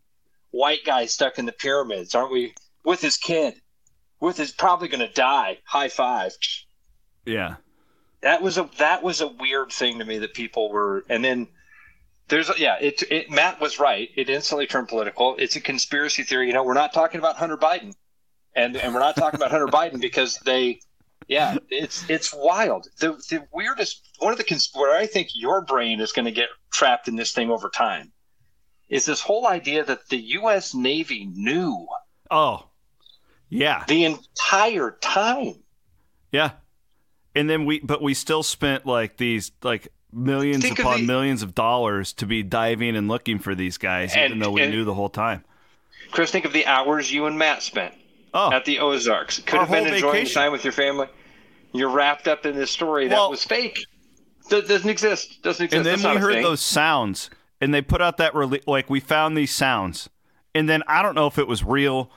white guy stuck in the pyramids, aren't we? With his kid, with is probably going to die. High five. Yeah. That was a that was a weird thing to me that people were, and then there's yeah, it, it Matt was right. It instantly turned political. It's a conspiracy theory. You know, we're not talking about Hunter Biden, and and we're not talking about Hunter Biden because they yeah, it's it's wild. The the weirdest one of the cons- where I think your brain is going to get trapped in this thing over time is this whole idea that the U.S. Navy knew. Oh, yeah, the entire time. Yeah, and then we but we still spent like these like millions think upon the, millions of dollars to be diving and looking for these guys, and, even though we knew the whole time. Chris, think of the hours you and Matt spent oh. at the Ozarks. Could have been enjoying vacation. time with your family you're wrapped up in this story well, that was fake. That doesn't exist. Doesn't exist. And then That's we heard those sounds, and they put out that rele- like we found these sounds, and then I don't know if it was real,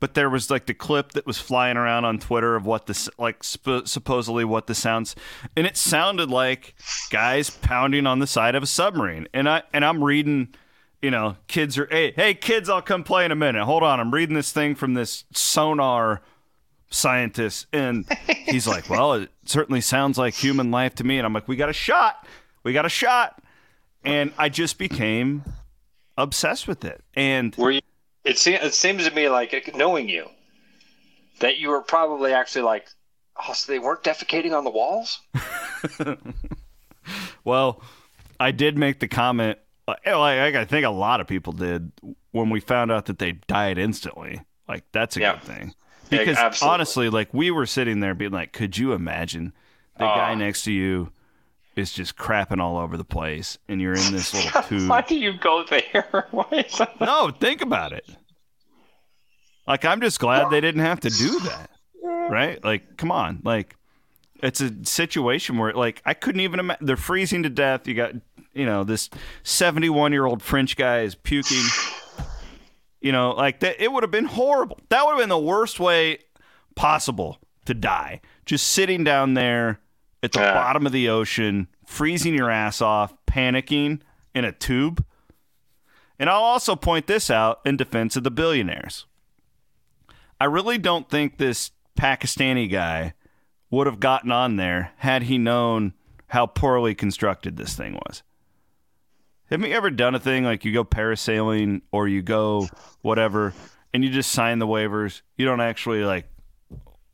but there was like the clip that was flying around on Twitter of what this like sp- supposedly what the sounds, and it sounded like guys pounding on the side of a submarine, and I and I'm reading. You know, kids are hey, hey kids, I'll come play in a minute. Hold on, I'm reading this thing from this sonar scientist. And he's like well it certainly sounds like human life to me. And i'm like we got a shot. We got a shot. And i just became obsessed with it. And were you it, se- it seems to me like knowing you that you were probably actually like oh so they weren't defecating on the walls? Well i did make the comment like i think a lot of people did when we found out that they died instantly. Like that's a yeah. good thing. Because yeah, honestly, like we were sitting there being like, could you imagine the uh, guy next to you is just crapping all over the place and you're in this little tube? Why do you go there? Why is that? No, think about it. Like I'm just glad they didn't have to do that. Right? Like, come on. Like it's a situation where like I couldn't even imagine they're freezing to death. You got you know, this 71 year old French guy is puking you know, like that, it would have been horrible. That would have been the worst way possible to die. Just sitting down there at the bottom of the ocean, freezing your ass off, panicking in a tube. And I'll also point this out in defense of the billionaires. I really don't think this Pakistani guy would have gotten on there had he known how poorly constructed this thing was. Have you ever done a thing like you go parasailing or you go whatever and you just sign the waivers? You don't actually like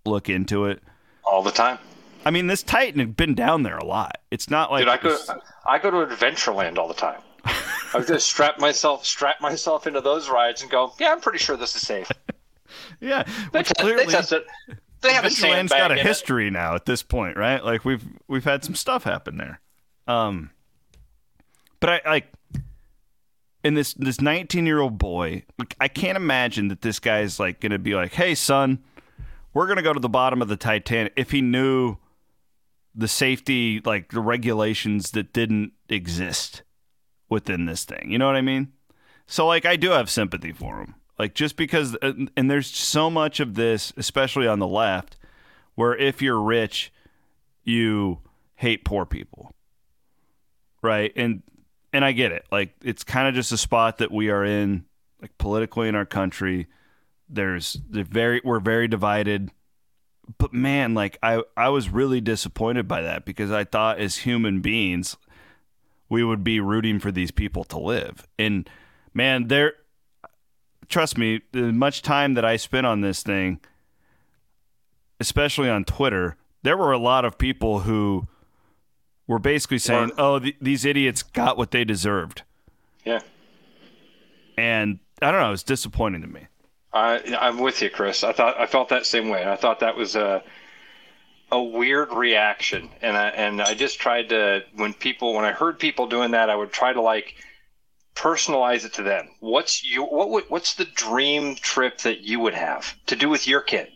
look into it all the time. I mean, this Titan had been down there a lot. It's not like Dude, I go I go to Adventureland all the time. I just strap myself strap myself into those rides and go, yeah, I'm pretty sure this is safe. yeah, which they, clearly, they test it. they have a Vigilant's sandbag got a in it. history now at this point, right? Like we've we've had some stuff happen there. Um, but I like in this this 19 year old boy. Like, I can't imagine that this guy's like going to be like, "Hey, son, we're going to go to the bottom of the Titanic." If he knew the safety, like the regulations that didn't exist within this thing, you know what I mean? So like, I do have sympathy for him. Like just because, uh, and there's so much of this, especially on the left, where if you're rich, you hate poor people, right? And and I get it. Like it's kind of just a spot that we are in, like politically in our country. There's very we're very divided. But man, like I I was really disappointed by that because I thought as human beings we would be rooting for these people to live. And man, there trust me, the much time that I spent on this thing, especially on Twitter, there were a lot of people who were basically saying, "Oh, th- these idiots got what they deserved," Yeah. and I don't know, it was disappointing to me. I, I'm with you, Chris. I thought I felt that same way. I thought that was a a weird reaction, and I and I just tried to when people when I heard people doing that, I would try to like personalize it to them. What's your what would, what's the dream trip that you would have to do with your kid?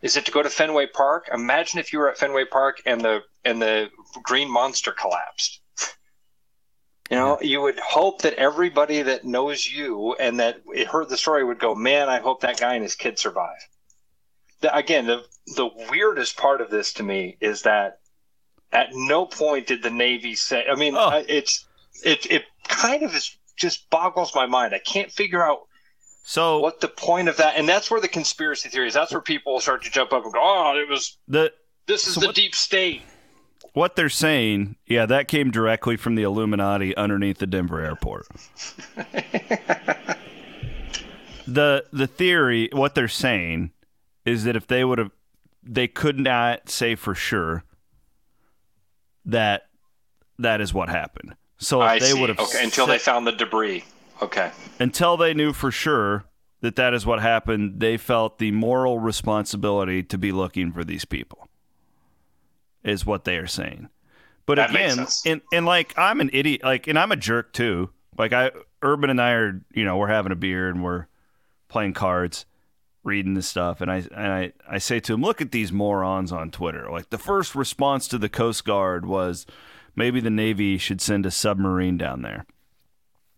Is it to go to Fenway Park? Imagine if you were at Fenway Park and the and the green monster collapsed. You know, you would hope that everybody that knows you and that heard the story would go, "Man, I hope that guy and his kid survive." The, again, the the weirdest part of this to me is that at no point did the Navy say. I mean, Oh. It's it it kind of is just boggles my mind. I can't figure out So what the point of that, and that's where the conspiracy theories. That's where people start to jump up and go, "Oh, it was the this is So the what- deep state." What they're saying, yeah, that came directly from the Illuminati underneath the Denver airport. the the theory, what they're saying, is that if they would have, they could not say for sure that that is what happened. So if I they would have okay until they found the debris. Okay. until they knew for sure that that is what happened, they felt the moral responsibility to be looking for these people. Is what they are saying. But That again, and and like I'm an idiot, like and I'm a jerk too. Like I, Urban and I are, you know, we're having a beer and we're playing cards, reading this stuff, and I and I I say to him, look at these morons on Twitter. Like the first response to the Coast Guard was, maybe the Navy should send a submarine down there.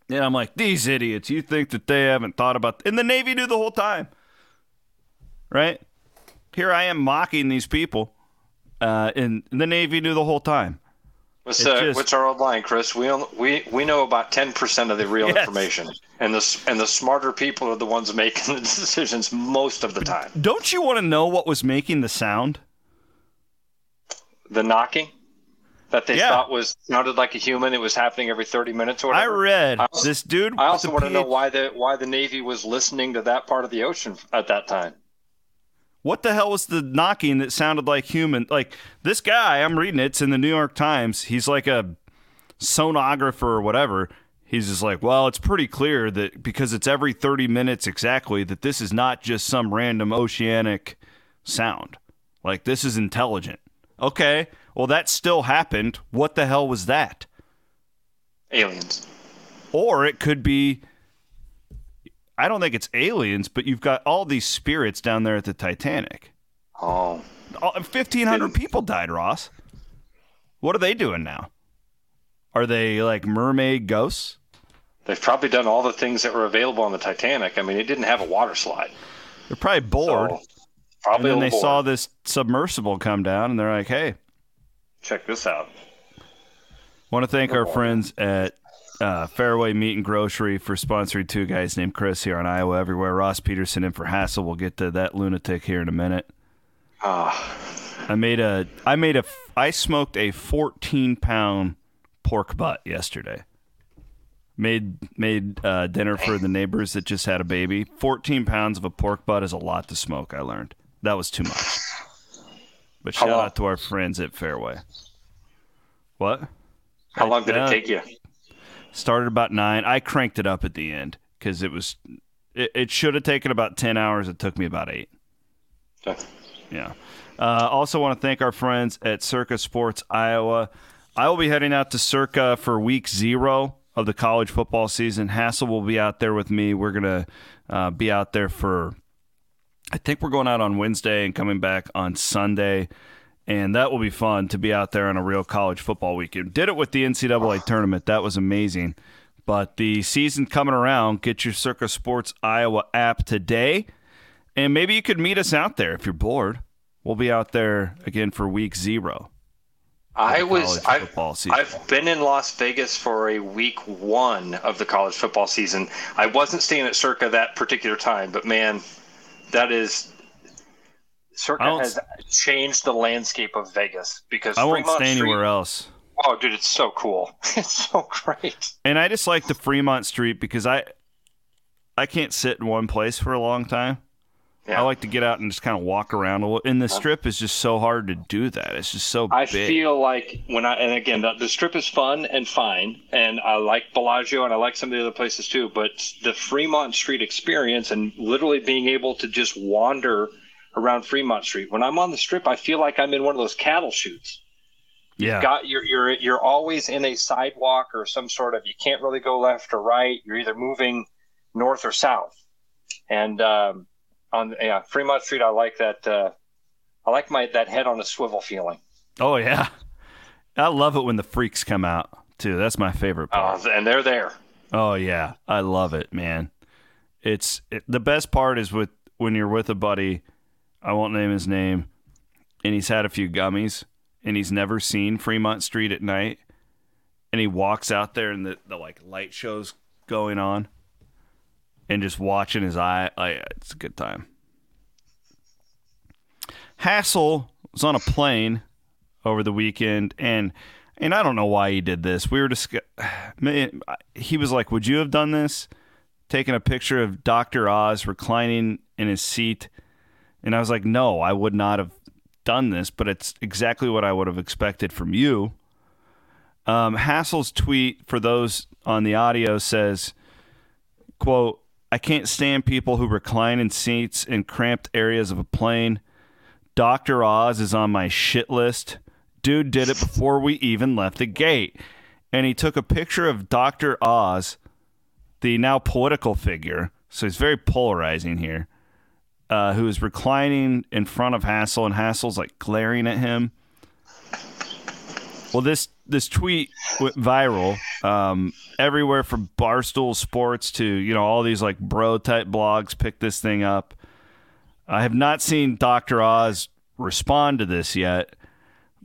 And I'm like, these idiots, you think that they haven't thought about and the Navy knew the whole time. Right? Here I am mocking these people. Uh, and the Navy knew the whole time. What's, uh, just- what's our old line, Chris? We on- we we know about ten percent of the real Yes. information, and the and the smarter people are the ones making the decisions most of the time. Don't you want to know what was making the sound? The knocking that they Yeah. thought was sounded like a human. It was happening every thirty minutes or I read I also- this dude. I also want to know why the why the Navy was listening to that part of the ocean at that time. What the hell was the knocking that sounded like human? Like this guy, I'm reading it. It's in the New York Times. He's like a sonographer or whatever. He's just like, well, it's pretty clear that because it's every 30 minutes exactly, that this is not just some random oceanic sound. Like this is intelligent. Okay, well, that still happened. What the hell was that? Aliens. Or it could be. I don't think it's aliens, but you've got all these spirits down there at the Titanic. Oh, All- 1,500 people died, Ross. What are they doing now? Are they like mermaid ghosts? they've probably done all the things that were available on the Titanic. I mean, it didn't have a water slide. They're probably bored. So, probably and then they little saw this submersible come down and they're like, hey, Check this out. want to thank our friends at uh, Fareway Meat and Grocery for sponsoring two guys named Chris here on Iowa Everywhere. Ross Peterson in for Hassel. We'll get to that lunatic here in a minute. Ah, I made a I made a I smoked a 14 pound pork butt yesterday. Made made uh, dinner for the neighbors that just had a baby. 14 pounds of a pork butt is a lot to smoke. I learned that was too much. But shout out to our friends at Fareway. What? how long did Yeah. it take you? Started about nine. I cranked it up at the end because it was. It, it should have taken about 10 hours. It took me about eight. Yeah. Uh, also, want to thank our friends at Circa Sports Iowa. I will be heading out to Circa for week zero of the college football season. Hassel will be out there with me. We're going to uh, be out there for, I think we're going out on Wednesday and coming back on Sunday. And that will be fun to be out there on a real college football weekend. Did it with the NCAA tournament. That was amazing. But the season coming around, get your Circa Sports Iowa app today. And maybe you could meet us out there if you're bored. We'll be out there again for week zero. I was I've, I've been in Las Vegas for a week one of the college football season. I wasn't staying at Circa that particular time, but man, that is Circa has changed the landscape of Vegas because I won't Fremont stay anywhere Street, else. Oh, dude, it's so cool. It's so great. And I just like the Fremont Street because I I can't sit in one place for a long time. Yeah. I like to get out and just kind of walk around a little. And the strip is just so hard to do that. It's just so I big. feel like when I, and again, the, the, strip is fun and fine. And I like Bellagio and I like some of the other places too. But the Fremont Street experience and literally being able to just wander around Fremont Street, when I'm on the strip, I feel like I'm in one of those cattle chutes. Yeah. You've got you're you're you're always in a sidewalk or some sort of you can't really go left or right. You're either moving north or south. And um, on yeah Fremont Street. I like that. Uh, I like my that head on a swivel feeling. Oh yeah, I love it when the freaks come out too. That's my favorite part. Oh, and they're there. Oh yeah, I love it, man. It's it, the best part is with when you're with a buddy. I won't name his name, and he's had a few gummies, and he's never seen Fremont Street at night, and he walks out there, and the, the like light shows going on, and just watching his eye. Oh, like, it's a good time. Hassel was on a plane over the weekend, and and I don't know why he did this. We were discuss- he was like, "Would you have done this?" Taking a picture of Doctor Oz reclining in his seat, and I was like, "No, I would not have done this." But it's exactly what I would have expected from you. Um, Hassel's tweet for those on the audio says, "quote I can't stand people who recline in seats in cramped areas of a plane. Dr. Oz is on my shit list. Dude did it before we even left the gate. And he took a picture of Dr. Oz, the now political figure. So he's very polarizing here. Uh, who is reclining in front of Hassel, and Hassel's like glaring at him. Well, this this tweet went viral um, everywhere from Barstool Sports to you know all these like bro type blogs picked this thing up. I have not seen Doctor Oz respond to this yet,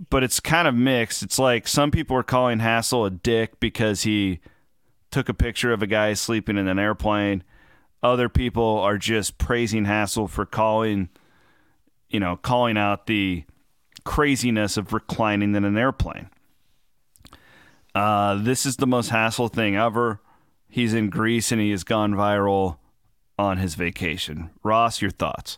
but it's kind of mixed. It's like some people are calling Hassel a dick because he took a picture of a guy sleeping in an airplane. Other people are just praising Hassel for calling, you know, calling out the craziness of reclining in an airplane. Uh, this is the most Hassel thing ever. He's in Greece and he has gone viral on his vacation. Ross, your thoughts?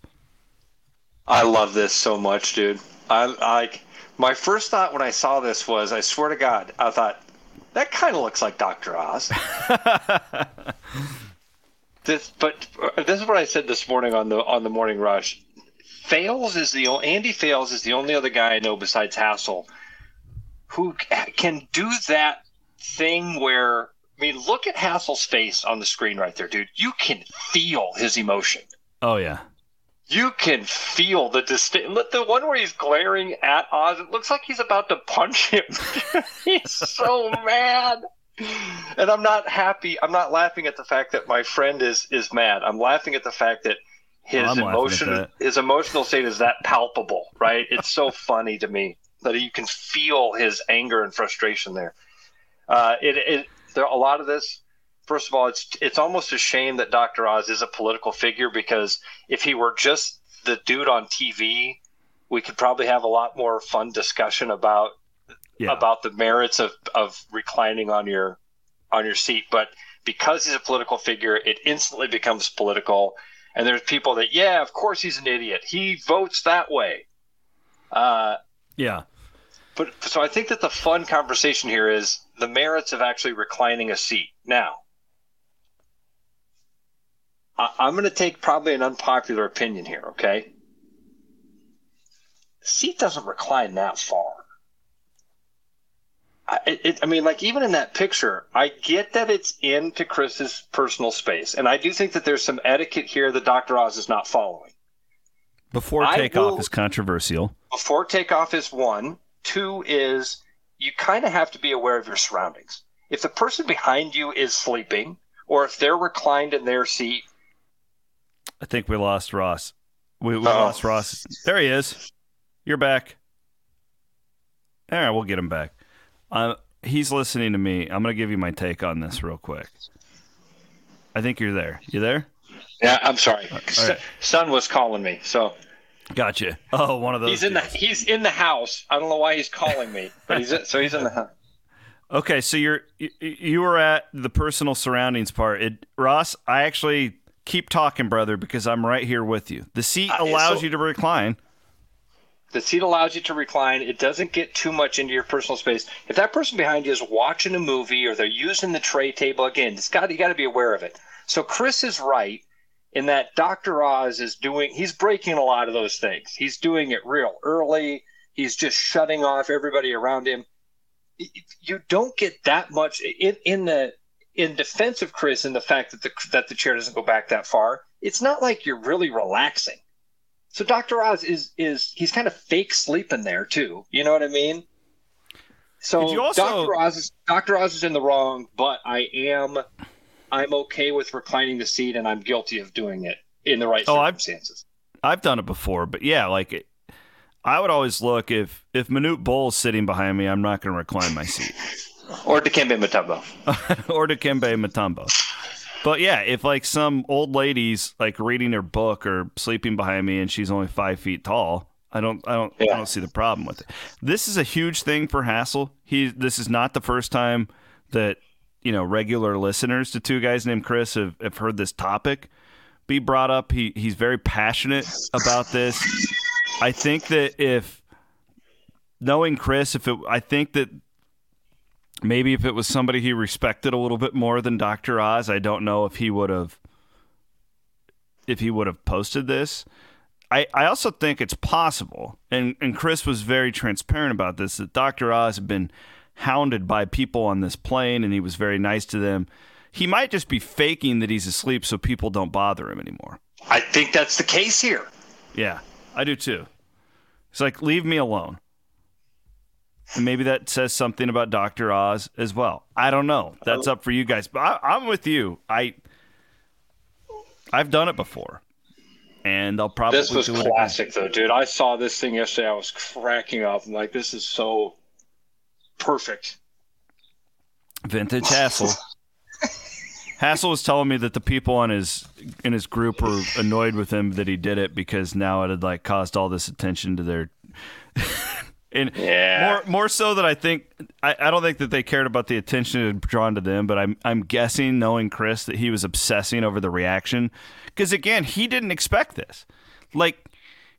I love this so much, dude. I like my first thought when I saw this was, I swear to God, I thought that kind of looks like Doctor Oz. this, but uh, this is what I said this morning on the on the morning rush. Fales is the Andy Fales is the only other guy I know besides Hassel who can do that thing where I mean, look at Hassel's face on the screen right there, dude. You can feel his emotion. Oh yeah. You can feel the distinct. The one where he's glaring at Oz, it looks like he's about to punch him. he's so mad, and I'm not happy. I'm not laughing at the fact that my friend is is mad. I'm laughing at the fact that his well, emotion, his emotional state is that palpable. Right? It's so funny to me that you can feel his anger and frustration there. Uh, it, it there a lot of this. First of all, it's it's almost a shame that Dr. Oz is a political figure because if he were just the dude on TV, we could probably have a lot more fun discussion about yeah. about the merits of, of reclining on your on your seat. But because he's a political figure, it instantly becomes political. And there's people that, yeah, of course he's an idiot. He votes that way. Uh, yeah. But so I think that the fun conversation here is the merits of actually reclining a seat. Now, I, I'm going to take probably an unpopular opinion here, okay? seat doesn't recline that far. I, it, I mean, like even in that picture, I get that it's into Chris's personal space, and I do think that there's some etiquette here that Dr. Oz is not following. Before takeoff is controversial. Before takeoff is one. Two is you kind of have to be aware of your surroundings. If the person behind you is sleeping, or if they're reclined in their seat. I think we lost Ross. We, we oh. lost Ross. There he is. You're back. All right, we'll get him back. Uh, he's listening to me. I'm going to give you my take on this real quick. I think you're there. You there? Yeah, I'm sorry. Right. Son was calling me, so. Gotcha. Oh, one of those. He's in kids. the he's in the house. I don't know why he's calling me, but he's so he's in the house. Okay, so you're you, you were at the personal surroundings part. It, Ross, I actually keep talking, brother, because I'm right here with you. The seat allows uh, so, you to recline. The seat allows you to recline. It doesn't get too much into your personal space. If that person behind you is watching a movie or they're using the tray table, again, it's got you got to be aware of it. So Chris is right in that Dr. Oz is doing. He's breaking a lot of those things. He's doing it real early. He's just shutting off everybody around him. You don't get that much in, in the in defense of Chris and the fact that the that the chair doesn't go back that far. It's not like you're really relaxing so Dr. Oz is is he's kind of fake sleeping there too. You know what I mean? So also... Dr. Oz is Dr. Oz is in the wrong, but I am I'm okay with reclining the seat and I'm guilty of doing it in the right oh, circumstances. I've, I've done it before, but yeah, like it, I would always look if if Manute Bol's sitting behind me, I'm not going to recline my seat. or Dikembe Mutombo. or Dikembe Mutombo. But yeah, if like some old lady's like reading her book or sleeping behind me and she's only five feet tall, I don't I don't yeah. I don't see the problem with it. This is a huge thing for Hassel. He this is not the first time that you know regular listeners to two guys named Chris have, have heard this topic be brought up. He he's very passionate about this. I think that if knowing Chris, if it I think that maybe if it was somebody he respected a little bit more than Dr. Oz, I don't know if he would have if he would have posted this. I, I also think it's possible, and, and Chris was very transparent about this, that Dr. Oz had been hounded by people on this plane and he was very nice to them. He might just be faking that he's asleep so people don't bother him anymore. I think that's the case here. Yeah, I do too. It's like, leave me alone. And maybe that says something about Dr. Oz as well. I don't know. That's up for you guys. But I, am with you. I I've done it before, and I'll probably. This was classic, though, dude. I saw this thing yesterday. I was cracking up. I'm like, this is so perfect. Vintage Hassel. Hassel was telling me that the people on his in his group were annoyed with him that he did it because now it had like caused all this attention to their and yeah. more more so that I think I, I don't think that they cared about the attention drawn to them, but I'm I'm guessing knowing Chris that he was obsessing over the reaction because again he didn't expect this. Like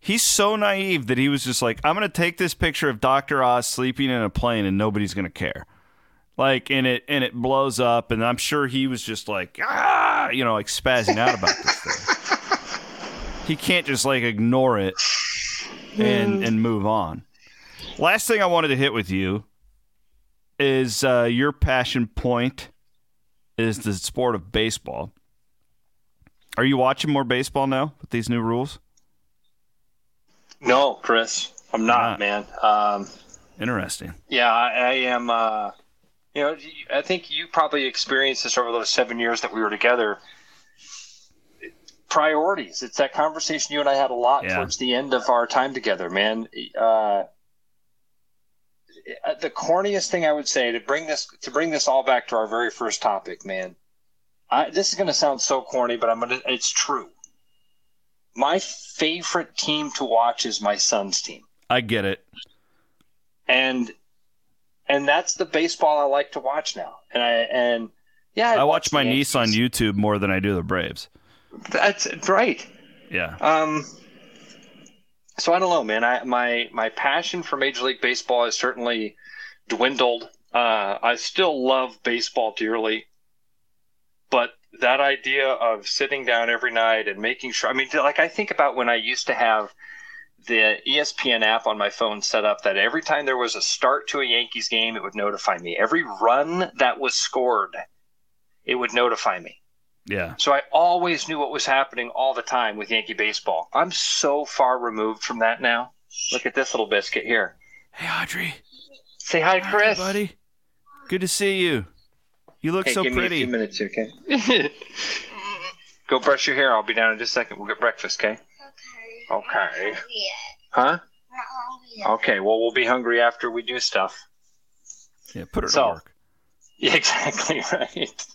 he's so naive that he was just like I'm gonna take this picture of Doctor Oz sleeping in a plane and nobody's gonna care. Like and it and it blows up and I'm sure he was just like ah you know like spazzing out about this thing. he can't just like ignore it and and move on. Last thing I wanted to hit with you is uh, your passion point is the sport of baseball. Are you watching more baseball now with these new rules? No, Chris, I'm not, man. Um, Interesting. Yeah, I, I am. Uh, you know, I think you probably experienced this over those seven years that we were together. Priorities. It's that conversation you and I had a lot yeah. towards the end of our time together, man. Uh, uh, the corniest thing I would say to bring this to bring this all back to our very first topic, man. I, this is going to sound so corny, but I'm gonna. It's true. My favorite team to watch is my son's team. I get it. And and that's the baseball I like to watch now. And I and yeah, I, I watch my niece on YouTube more than I do the Braves. That's right. Yeah. Um so I don't know, man. I my my passion for Major League Baseball has certainly dwindled. Uh, I still love baseball dearly, but that idea of sitting down every night and making sure. I mean, like I think about when I used to have the ESPN app on my phone set up that every time there was a start to a Yankees game, it would notify me. Every run that was scored, it would notify me. Yeah. So I always knew what was happening all the time with Yankee baseball. I'm so far removed from that now. Look at this little biscuit here. Hey, Audrey. Say hi, Chris. Hi, buddy. Good to see you. You look hey, so give pretty. Me a few minutes here, okay? Go brush your hair. I'll be down in just a second. We'll get breakfast, okay? Okay. Okay. Huh? Okay. Well, we'll be hungry after we do stuff. Yeah, put her So- to work. Yeah, exactly right.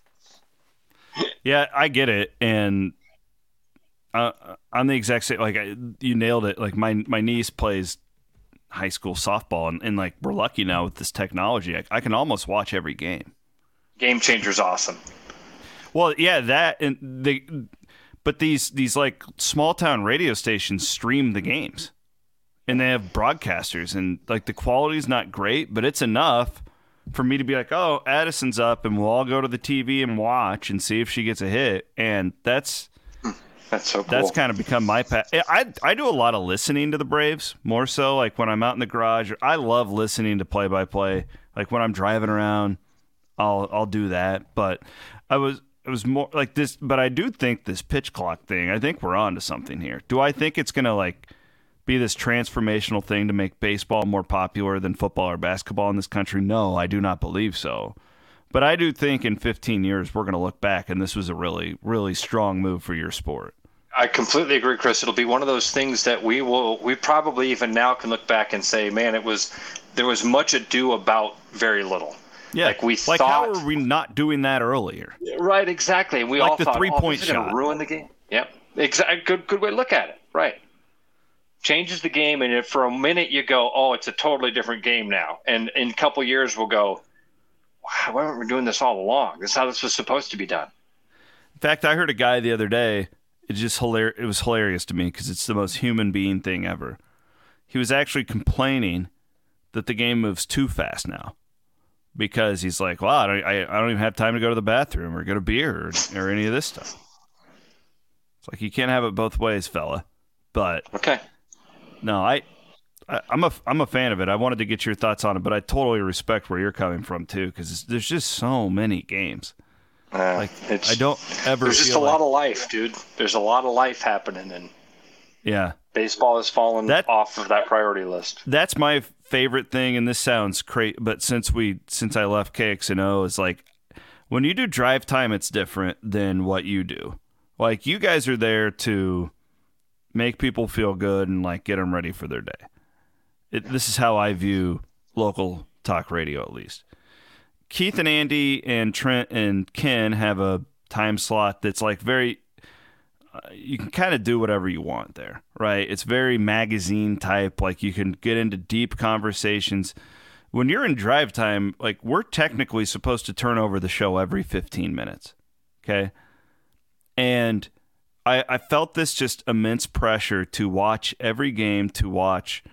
Yeah, I get it, and uh, I'm the exact same. Like I, you nailed it. Like my my niece plays high school softball, and, and like we're lucky now with this technology. I, I can almost watch every game. Game changer's awesome. Well, yeah, that and they, but these these like small town radio stations stream the games, and they have broadcasters, and like the quality's not great, but it's enough for me to be like, oh, Addison's up, and we'll all go to the TV and watch and see if she gets a hit, and that's That's so cool. that's kind of become my path. I I do a lot of listening to the Braves more so like when I'm out in the garage. I love listening to play by play. Like when I'm driving around, I'll I'll do that. But I was it was more like this. But I do think this pitch clock thing. I think we're on to something here. Do I think it's gonna like be this transformational thing to make baseball more popular than football or basketball in this country? No, I do not believe so. But I do think in 15 years we're going to look back and this was a really, really strong move for your sport. I completely agree, Chris. It'll be one of those things that we will, we probably even now can look back and say, man, it was, there was much ado about very little. Yeah, Like we like how thought- are we not doing that earlier? Right, exactly. We Like all the thought, oh, is gonna shot. ruin the game. Yep, exactly. Good, good way to look at it. Right. Changes the game, and if for a minute you go, oh, it's a totally different game now, and in a couple years we'll go, wow, why weren't we doing this all along? This is how this was supposed to be done. In fact, I heard a guy the other day. It just hilar- It was hilarious to me because it's the most human being thing ever. He was actually complaining that the game moves too fast now because he's like, "Well, I don't, I, I don't even have time to go to the bathroom or get a beer or, or any of this stuff." It's like you can't have it both ways, fella. But Okay. No, I, I I'm a I'm a fan of it. I wanted to get your thoughts on it, but I totally respect where you're coming from too because there's just so many games. Uh, Like it's, I don't ever. There's just a feel lot of life, dude. There's a lot of life happening, and yeah. baseball has fallen That- off of that priority list. that's my favorite thing and this sounds great but since we since i left kxno is like when you do drive time it's different than what you do like you guys are there to make people feel good and like get them ready for their day it, this is how i view local talk radio at least keith and andy and trent and ken have a time slot that's like very uh, you can kind of do whatever you want there, right? It's very magazine type. Like you can get into deep conversations. When you're in drive time, like we're technically supposed to turn over the show every 15 minutes. Okay. And I, I felt this just immense pressure to watch every game, to watch,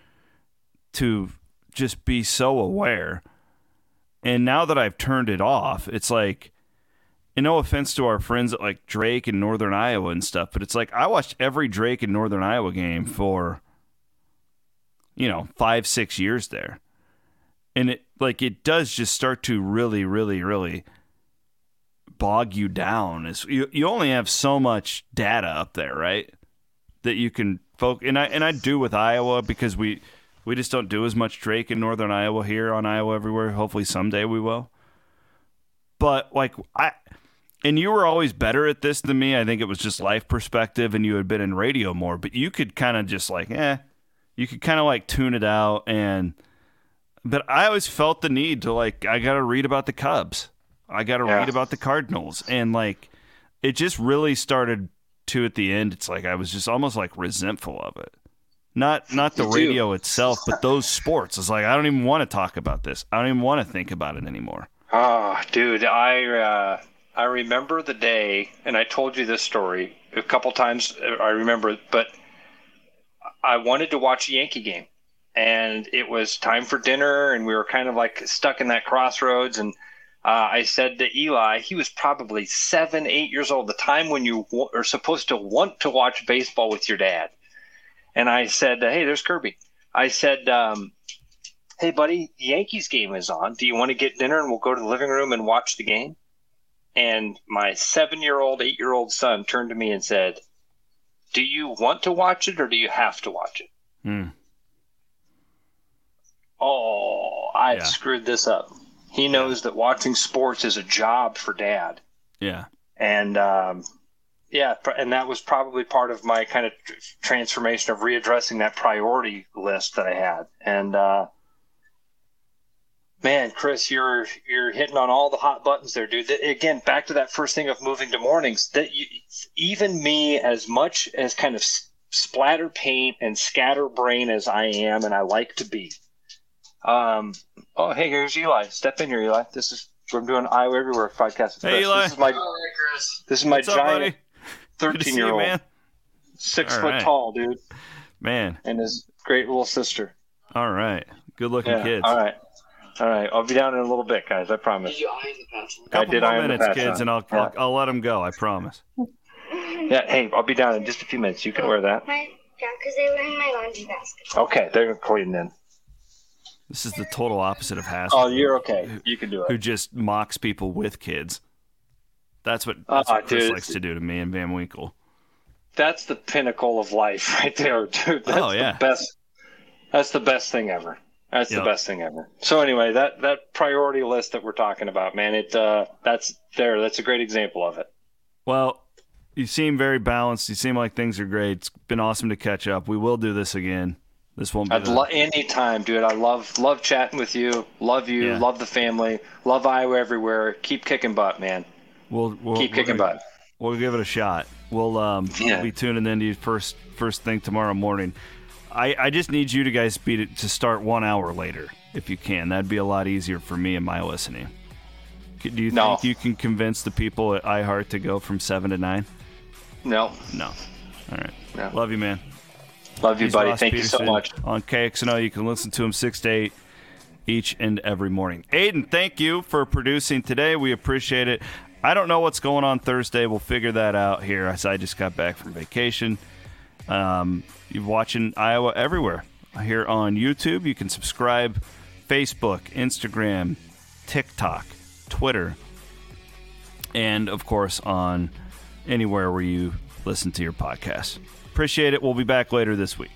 to just be so aware. And now that I've turned it off, it's like, and no offense to our friends at like Drake and Northern Iowa and stuff, but it's like I watched every Drake and Northern Iowa game for, you know, five, six years there. And it like it does just start to really, really, really bog you down. Is you, you only have so much data up there, right? That you can focus and I and I do with Iowa because we we just don't do as much Drake in Northern Iowa here on Iowa everywhere. Hopefully someday we will. But like I and you were always better at this than me. I think it was just life perspective and you had been in radio more, but you could kind of just like, eh, you could kind of like tune it out and but I always felt the need to like I got to read about the Cubs. I got to Yeah. read about the Cardinals and like it just really started to at the end it's like I was just almost like resentful of it. Not not the radio itself, but those sports. It's like I don't even want to talk about this. I don't even want to think about it anymore. Oh, dude, I uh, I remember the day, and I told you this story a couple times. uh, I remember, but I wanted to watch a Yankee game, and it was time for dinner, and we were kind of like stuck in that crossroads. And uh, I said to Eli, he was probably seven, eight years old, the time when you w- are supposed to want to watch baseball with your dad. and I said, "Hey, there's Kirby." I said, um, "Hey, buddy, Yankees game is on. Do you want to get dinner and we'll go to the living room and watch the game?" And my seven-year-old, eight-year-old son turned to me and said, "Do you want to watch it or do you have to watch it?" Hmm. Oh, I Yeah. screwed this up. He knows that watching sports is a job for dad Yeah. and um, yeah, and that was probably part of my kind of tr- transformation of readdressing that priority list that I had. And uh, man, Chris, you're you're hitting on all the hot buttons there, dude. Again, back to that first thing of moving to mornings. That you, even me, as much as kind of splatter paint and scatter brain as I am, and I like to be. Um, oh, hey, here's Eli. Step in here, Eli. This is I'm doing Iowa Everywhere podcast. with Hey, Eli. This is my this is my What's up, giant buddy? Good to see thirteen year you, old, man. six All foot right. tall dude, Man. and his great little sister. All right. Good looking Yeah. kids. All right. All right. I'll be down in a little bit, guys. I promise. Did you iron the patch? I Couple did more iron the minutes, patch kids, on. and I'll, Yeah. I'll I'll let them go. I promise. Yeah. Hey, I'll be down in just a few minutes. You can wear that. My, yeah, because they were in my laundry basket. Okay. They're clean then. This is the total opposite of Hassel. Oh, you're okay. You can do it. Who just mocks people with kids. That's what, Uh, that's what Chris dude. likes to do to me and Van Winkle. That's the pinnacle of life, right there, dude. That's Oh, yeah. the best. That's the best thing ever. That's Yep. the best thing ever. So anyway, that that priority list that we're talking about, man, it uh, that's there. That's a great example of it. Well, you seem very balanced. You seem like things are great. It's been awesome to catch up. We will do this again. This won't be I'd the- love any time, dude. I love love chatting with you. Love you. Yeah. Love the family. Love Iowa everywhere. Keep kicking butt, man. we'll, we'll Keep kicking gonna- butt. We'll give it a shot. We'll um Yeah. we'll be tuning in to you first first thing tomorrow morning. I, I just need you to guys beat it to start one hour later if you can. That'd be a lot easier for me and my listening. Do you No. think you can convince the people at iHeart to go from seven to nine? No, No. All right. No. Love you, man. Love you, He's buddy. Ross Thank you so much. On KXNO, you can listen to him 6 to 8 each and every morning. Aiden, thank you for producing today. We appreciate it. I don't know what's going on Thursday. We'll figure that out here as I just got back from vacation. Um, you're watching Iowa everywhere here on YouTube. You can subscribe Facebook, Instagram, TikTok, Twitter, and of course on anywhere where you listen to your podcasts. Appreciate it. We'll be back later this week.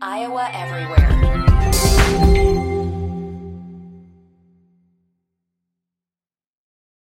Iowa Everywhere.